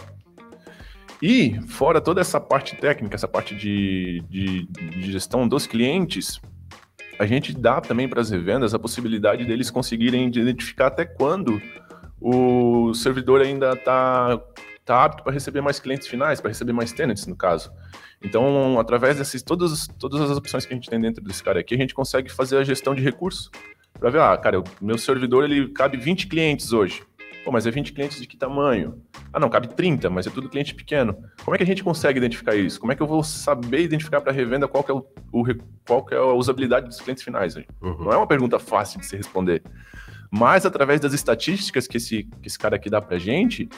E, fora toda essa parte técnica, essa parte de, de, de gestão dos clientes, a gente dá também para as revendas a possibilidade deles conseguirem identificar até quando o servidor ainda está tá apto para receber mais clientes finais, para receber mais tenants, no caso. Então, através dessas todas, todas as opções que a gente tem dentro desse cara aqui, a gente consegue fazer a gestão de recursos. Para ver, ah, cara, o meu servidor ele cabe 20 clientes hoje. Pô, mas é 20 clientes de que tamanho? Ah, não, cabe 30, mas é tudo cliente pequeno. Como é que a gente consegue identificar isso? Como é que eu vou saber identificar para revenda qual é, o, o, qual é a usabilidade dos clientes finais? Uhum. Não é uma pergunta fácil de se responder. Mas através das estatísticas que esse, que esse cara aqui dá para gente,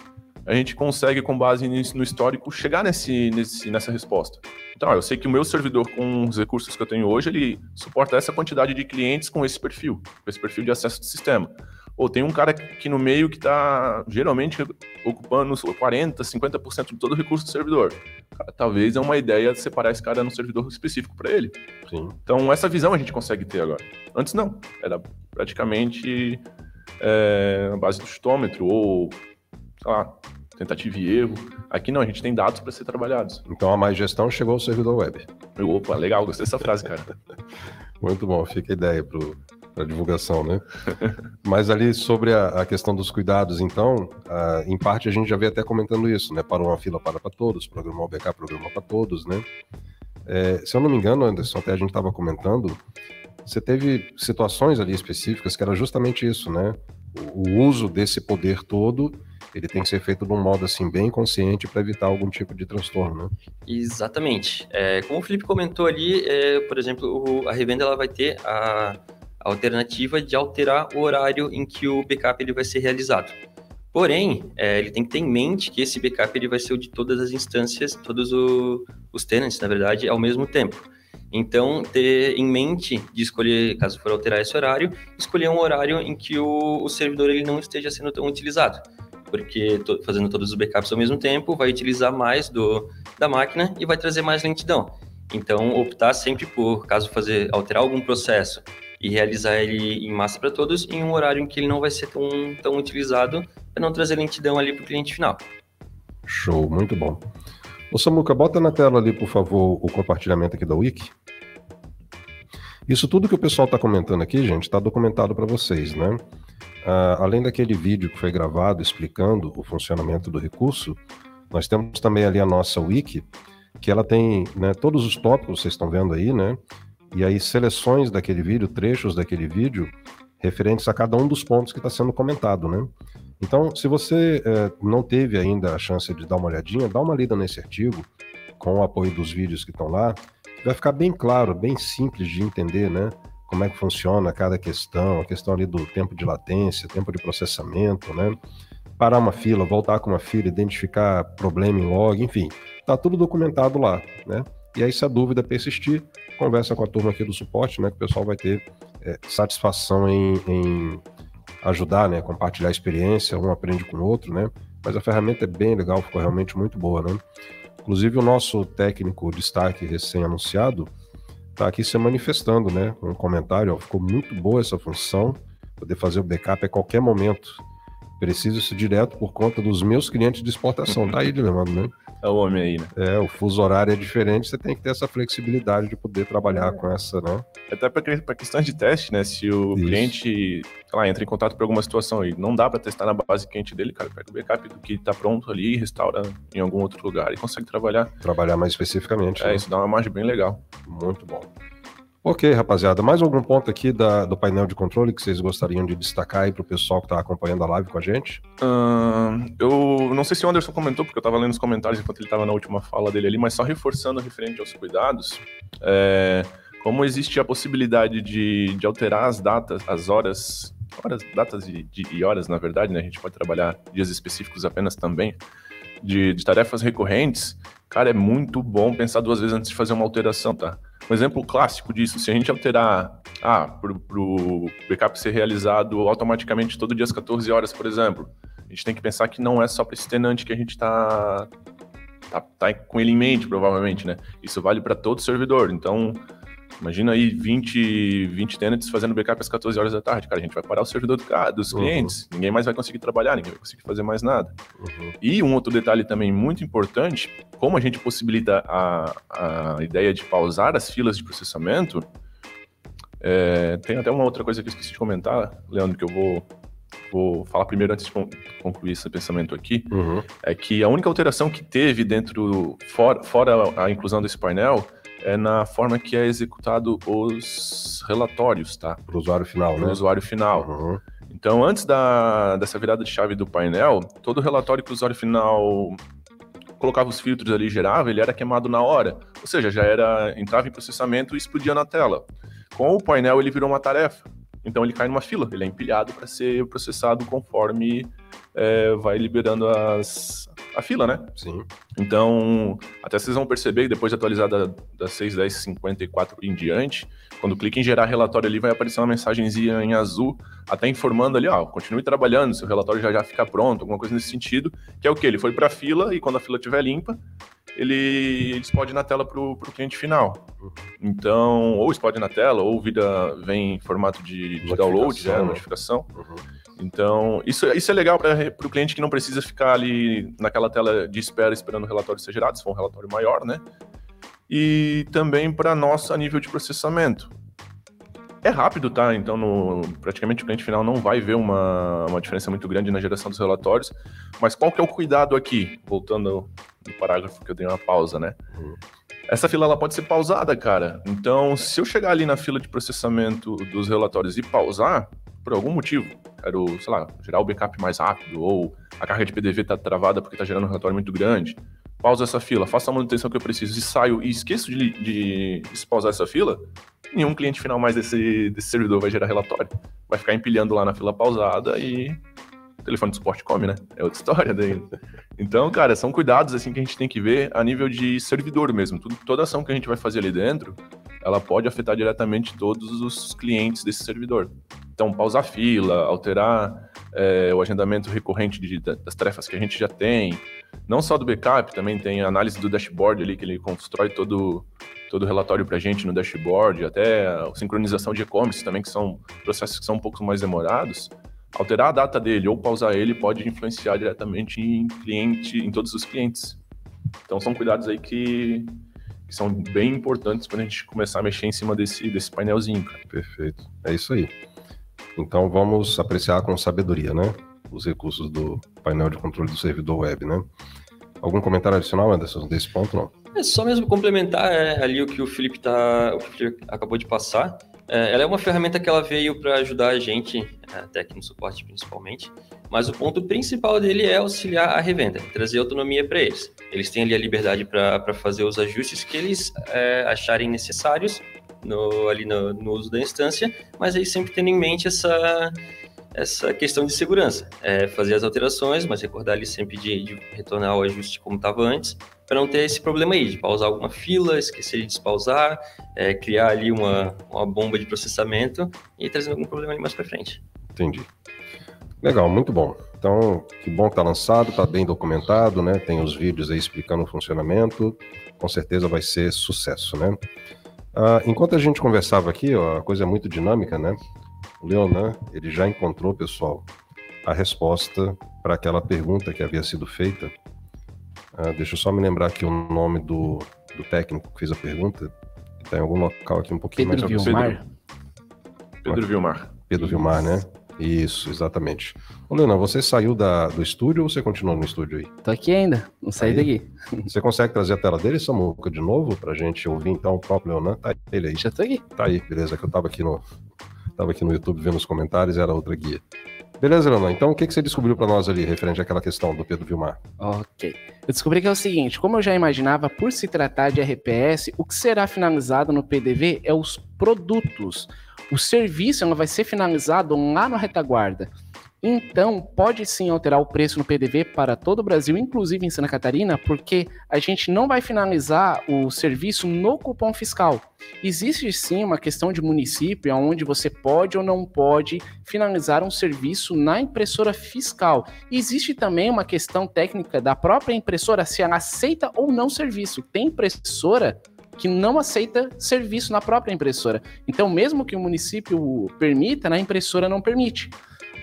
a gente consegue, com base no histórico, chegar nesse, nesse, nessa resposta. Então, eu sei que o meu servidor, com os recursos que eu tenho hoje, ele suporta essa quantidade de clientes com esse perfil, com esse perfil de acesso do sistema. Ou tem um cara aqui no meio que está geralmente ocupando 40%, 50% de todo o recurso do servidor. Cara, talvez é uma ideia separar esse cara num servidor específico para ele. Sim. Então, essa visão a gente consegue ter agora. Antes, não. Era praticamente é, a base do chutômetro ou, sei lá, tentativa e erro. Aqui não, a gente tem dados para ser trabalhados. Então a mais gestão chegou ao servidor web. Opa, legal, gostei dessa frase, cara. Muito bom, fica a ideia para divulgação, né? Mas ali sobre a, a questão dos cuidados, então, em parte a gente já veio até comentando isso, né? Para uma fila para para todos, programa OBK, programa para todos, né? É, se eu não me engano, Anderson, até a gente estava comentando, você teve situações ali específicas que era justamente isso, né? O, o uso desse poder todo ele tem que ser feito de um modo assim bem consciente para evitar algum tipo de transtorno, né? Exatamente. É, como o Felipe comentou ali, é, por exemplo, o, a revenda ela vai ter a, a, alternativa de alterar o horário em que o backup ele vai ser realizado. Porém, é, ele tem que ter em mente que esse backup ele vai ser o de todas as instâncias, todos o, os tenants, na verdade, ao mesmo tempo. Então, ter em mente de escolher, caso for alterar esse horário, escolher um horário em que o, o servidor ele não esteja sendo tão utilizado porque fazendo todos os backups ao mesmo tempo vai utilizar mais do, da máquina e vai trazer mais lentidão. Então, optar sempre por, caso fazer alterar algum processo e realizar ele em massa para todos em um horário em que ele não vai ser tão, tão utilizado para não trazer lentidão ali para o cliente final. Show, muito bom. Ô Samuca, bota na tela ali, por favor, o compartilhamento aqui da Wiki. Isso tudo que o pessoal está comentando aqui, gente, está documentado para vocês, né? Uh, além daquele vídeo que foi gravado explicando o funcionamento do recurso, nós temos também ali a nossa wiki, que ela tem né, todos os tópicos, vocês estão vendo aí, né? E aí seleções daquele vídeo, trechos daquele vídeo, referentes a cada um dos pontos que está sendo comentado, né? Então, se você eh, não teve ainda a chance de dar uma olhadinha, dá uma lida nesse artigo, com o apoio dos vídeos que estão lá, vai ficar bem claro, bem simples de entender, né? como é que funciona cada questão, a questão ali do tempo de latência, tempo de processamento, né? Parar uma fila, voltar com uma fila, identificar problema em log, enfim, tá tudo documentado lá, né? E aí, se a dúvida persistir, conversa com a turma aqui do suporte, né? Que o pessoal vai ter é, satisfação em, em, ajudar, né? Compartilhar experiência, um aprende com o outro, né? Mas a ferramenta é bem legal, ficou realmente muito boa, né? Inclusive, o nosso técnico destaque recém-anunciado, está aqui se manifestando, né? Um comentário, ó, ficou muito boa essa função, poder fazer o backup a qualquer momento. Preciso isso direto por conta dos meus clientes de exportação. Tá aí, Leandro, né? É o homem aí, né? É, o fuso horário é diferente, você tem que ter essa flexibilidade de poder trabalhar com essa, né? Até para questões de teste, né? Se o Isso. cliente, sei lá, entra em contato por alguma situação e não dá para testar na base quente dele, cara, pega o backup do que tá pronto ali, restaura em algum outro lugar e consegue trabalhar. Trabalhar mais especificamente. É, né? isso dá uma margem bem legal. Muito bom. Ok, rapaziada. Mais algum ponto aqui da- do painel de controle que vocês gostariam de destacar aí para o pessoal que está acompanhando a live com a gente? Ahn, eu não sei se o Anderson comentou, porque eu tava lendo os comentários enquanto ele tava na última fala dele ali, mas só reforçando referente aos cuidados, é, como existe a possibilidade de, de alterar as datas, as horas, horas datas de, de- e horas, na verdade, né? A gente pode trabalhar dias específicos apenas também, de, de tarefas recorrentes, cara, é muito bom pensar duas vezes antes de fazer uma alteração, tá? Um exemplo clássico disso, se a gente alterar, ah, pro, pro backup ser realizado automaticamente todo dia às 14 horas, por exemplo, a gente tem que pensar que não é só para esse tenante que a gente tá, tá, tá com ele em mente, provavelmente, né? Isso vale para todo servidor. Então, imagina aí 20, 20 tenants fazendo backup às 14 horas da tarde. Cara, a gente vai parar o servidor do ca- dos Uhum. clientes. Ninguém mais vai conseguir trabalhar, ninguém vai conseguir fazer mais nada. Uhum. E um outro detalhe também muito importante, como a gente possibilita a, a ideia de pausar as filas de processamento, é, tem até uma outra coisa que eu esqueci de comentar, Leandro, que eu vou, vou falar primeiro antes de con- concluir esse pensamento aqui, Uhum. é que a única alteração que teve dentro, fora, fora a inclusão desse painel, é na forma que é executado os relatórios, tá? Para o usuário final, Para o né? usuário final. Uhum. Então, antes da, dessa virada de chave do painel, todo relatório que o usuário final colocava os filtros ali e gerava, ele era queimado na hora. Ou seja, já era entrava em processamento e explodia na tela. Com o painel, ele virou uma tarefa. Então, ele cai numa fila, ele é empilhado para ser processado conforme é, vai liberando as, a fila, né? Sim. Então, até vocês vão perceber depois de atualizar da, da 6.10.54 em diante, quando clica em gerar relatório ali, vai aparecer uma mensagenzinha em azul, até informando ali, ó, continue trabalhando, seu relatório já já fica pronto, alguma coisa nesse sentido, que é o que? Ele foi para a fila e quando a fila estiver limpa, ele, ele explode na tela para o cliente final. Então, ou explode na tela, ou vida vem em formato de, de download, é Notificação, né? notificação. Uhum. Então, isso, isso é legal para o cliente que não precisa ficar ali naquela tela de espera esperando o relatório ser gerado, se for um relatório maior, né? E também para nós a nível de processamento. É rápido, tá? Então, no, praticamente o cliente final não vai ver uma, uma diferença muito grande na geração dos relatórios. Mas qual que é o cuidado aqui? Voltando no parágrafo que eu dei uma pausa, né? Uhum. Essa fila ela pode ser pausada, cara. Então, se eu chegar ali na fila de processamento dos relatórios e pausar, por algum motivo, quero, sei lá, gerar o backup mais rápido, ou a carga de PDV tá travada porque tá gerando um relatório muito grande, pausa essa fila, faço a manutenção que eu preciso e saio e esqueço de, de, pausar essa fila, nenhum cliente final mais desse, desse servidor vai gerar relatório. Vai ficar empilhando lá na fila pausada e o telefone de suporte come, né? É outra história daí. Então, cara, são cuidados assim que a gente tem que ver a nível de servidor mesmo. Tudo, toda ação que a gente vai fazer ali dentro, ela pode afetar diretamente todos os clientes desse servidor. Então, pausar fila, alterar é, o agendamento recorrente de, das tarefas que a gente já tem. Não só do backup, também tem a análise do dashboard ali, que ele constrói todo, todo o relatório para a gente no dashboard, até a sincronização de e-commerce também, que são processos que são um pouco mais demorados. Alterar a data dele ou pausar ele pode influenciar diretamente em cliente, em todos os clientes. Então são cuidados aí que, que são bem importantes quando a gente começar a mexer em cima desse, desse painelzinho, cara. Perfeito. É isso aí. Então vamos apreciar com sabedoria, né? Os recursos do painel de controle do servidor web, né? Algum comentário adicional, Anderson, desse ponto, não? É só mesmo complementar é, ali o que o Felipe, tá, o Felipe acabou de passar. É, ela é uma ferramenta que ela veio para ajudar a gente, é, até aqui no suporte principalmente, mas o ponto principal dele é auxiliar a revenda, trazer autonomia para eles. Eles têm ali a liberdade para fazer os ajustes que eles é, acharem necessários no, ali no, no, uso da instância, mas aí sempre tendo em mente essa, essa questão de segurança. É fazer as alterações, mas recordar ali sempre de, de retornar o ajuste como estava antes, para não ter esse problema aí de pausar alguma fila, esquecer de despausar, é, criar ali uma, uma bomba de processamento e trazer algum problema ali mais para frente. Entendi. Legal, muito bom. Então, que bom que tá lançado, tá bem documentado, né? Tem os vídeos aí explicando o funcionamento. Com certeza vai ser sucesso, né? Ah, enquanto a gente conversava aqui, ó, a coisa é muito dinâmica, né? O Leonan, ele já encontrou, pessoal, a resposta para aquela pergunta que havia sido feita. Ah, deixa eu só me lembrar aqui o nome do, do técnico que fez a pergunta. Está em algum local aqui um pouquinho Pedro mais Vilmar. Pedro Vilmar. Pedro Vilmar, né? Isso, exatamente. Ô, Leonardo, você saiu da, do estúdio ou você continua no estúdio aí? Tô aqui ainda, não saí Aí. daqui. Você consegue trazer a tela dele, Samuca, de novo, pra gente ouvir então o próprio Leonardo? Tá ele aí. Já tô aqui. Tá aí, beleza, que eu tava aqui no, tava aqui no YouTube vendo os comentários, era outra guia. Beleza, Leonardo, então o que, que você descobriu pra nós ali, referente àquela questão do Pedro Vilmar? Ok. Eu descobri que é o seguinte: como eu já imaginava, por se tratar de RPS, o que será finalizado no PDV é os produtos. O serviço ela vai ser finalizado lá no retaguarda. Então, pode sim alterar o preço no PDV para todo o Brasil, inclusive em Santa Catarina, porque a gente não vai finalizar o serviço no cupom fiscal. Existe sim uma questão de município onde você pode ou não pode finalizar um serviço na impressora fiscal. Existe também uma questão técnica da própria impressora se ela aceita ou não serviço. Tem impressora que não aceita serviço na própria impressora. Então, mesmo que o município permita, na impressora não permite.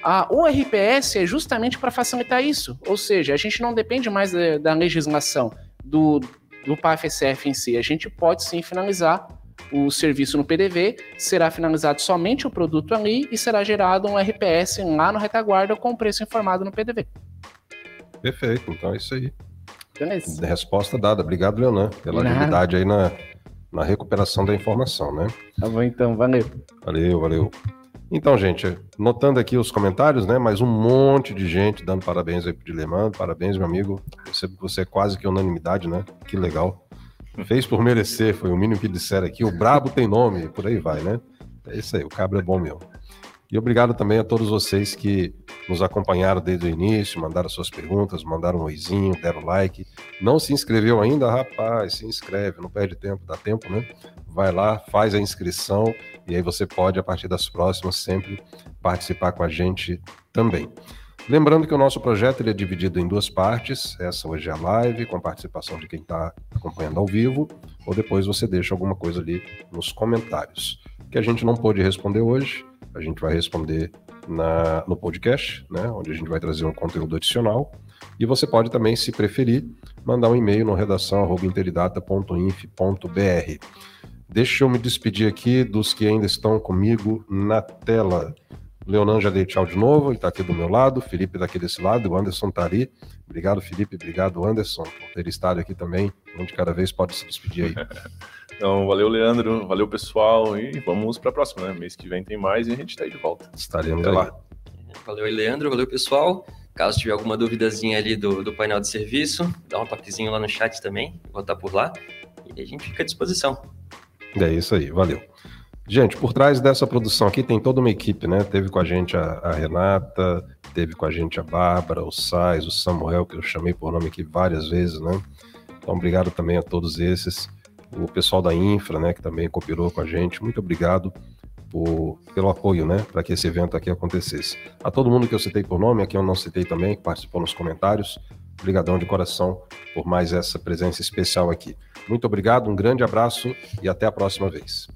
A, o RPS é justamente para facilitar isso, ou seja, a gente não depende mais da, da legislação do, do PAFSF em si, a gente pode sim finalizar o serviço no PDV, será finalizado somente o produto ali e será gerado um RPS lá no retaguarda com o preço informado no PDV. Perfeito, então é isso aí. Resposta dada. Obrigado, Leonan, pela Nada. agilidade aí na, na recuperação da informação, né? Tá bom então, valeu. Valeu, valeu. Então, gente, notando aqui os comentários, né? Mais um monte de gente dando parabéns aí pro Dilemando. Parabéns, meu amigo. Que você é quase que unanimidade, né? Que legal. Fez por merecer, foi o mínimo que disseram aqui. O brabo tem nome, por aí vai, né? É isso aí, o cabra é bom mesmo. E obrigado também a todos vocês que nos acompanharam desde o início, mandaram suas perguntas, mandaram um oizinho, deram like. Não se inscreveu ainda? Rapaz, se inscreve, não perde tempo, dá tempo, né? Vai lá, faz a inscrição e aí você pode, a partir das próximas, sempre participar com a gente também. Lembrando que o nosso projeto ele é dividido em duas partes. Essa hoje é a live, com a participação de quem está acompanhando ao vivo, ou depois você deixa alguma coisa ali nos comentários. Que a gente não pôde responder hoje, a gente vai responder na, no podcast, né, onde a gente vai trazer um conteúdo adicional. E você pode também, se preferir, mandar um e-mail no redação@interidata.inf.br. Deixa eu me despedir aqui dos que ainda estão comigo na tela. Leonan já dei tchau de novo, ele está aqui do meu lado, Felipe daqui desse lado, o Anderson está ali. Obrigado, Felipe, obrigado, Anderson, por ter estado aqui também. Um de cada vez pode se despedir aí. Então, valeu, Leandro, valeu, pessoal, e vamos para a próxima, né? Mês que vem tem mais e a gente tá aí de volta. Estaremos Até aí. lá. Valeu aí, Leandro. Valeu, pessoal. Caso tiver alguma duvidazinha ali do, do painel de serviço, dá um toquezinho lá no chat também. Vou estar por lá. E a gente fica à disposição. É isso aí, valeu. Gente, por trás dessa produção aqui tem toda uma equipe, né? Teve com a gente a, a Renata, teve com a gente a Bárbara, o Sais, o Samuel, que eu chamei por nome aqui várias vezes, né? Então, obrigado também a todos esses. O pessoal da Infra, né, que também cooperou com a gente. Muito obrigado por, pelo apoio, né, para que esse evento aqui acontecesse. A todo mundo que eu citei por nome, aqui eu não citei também, que participou nos comentários. Obrigadão de coração por mais essa presença especial aqui. Muito obrigado, um grande abraço e até a próxima vez.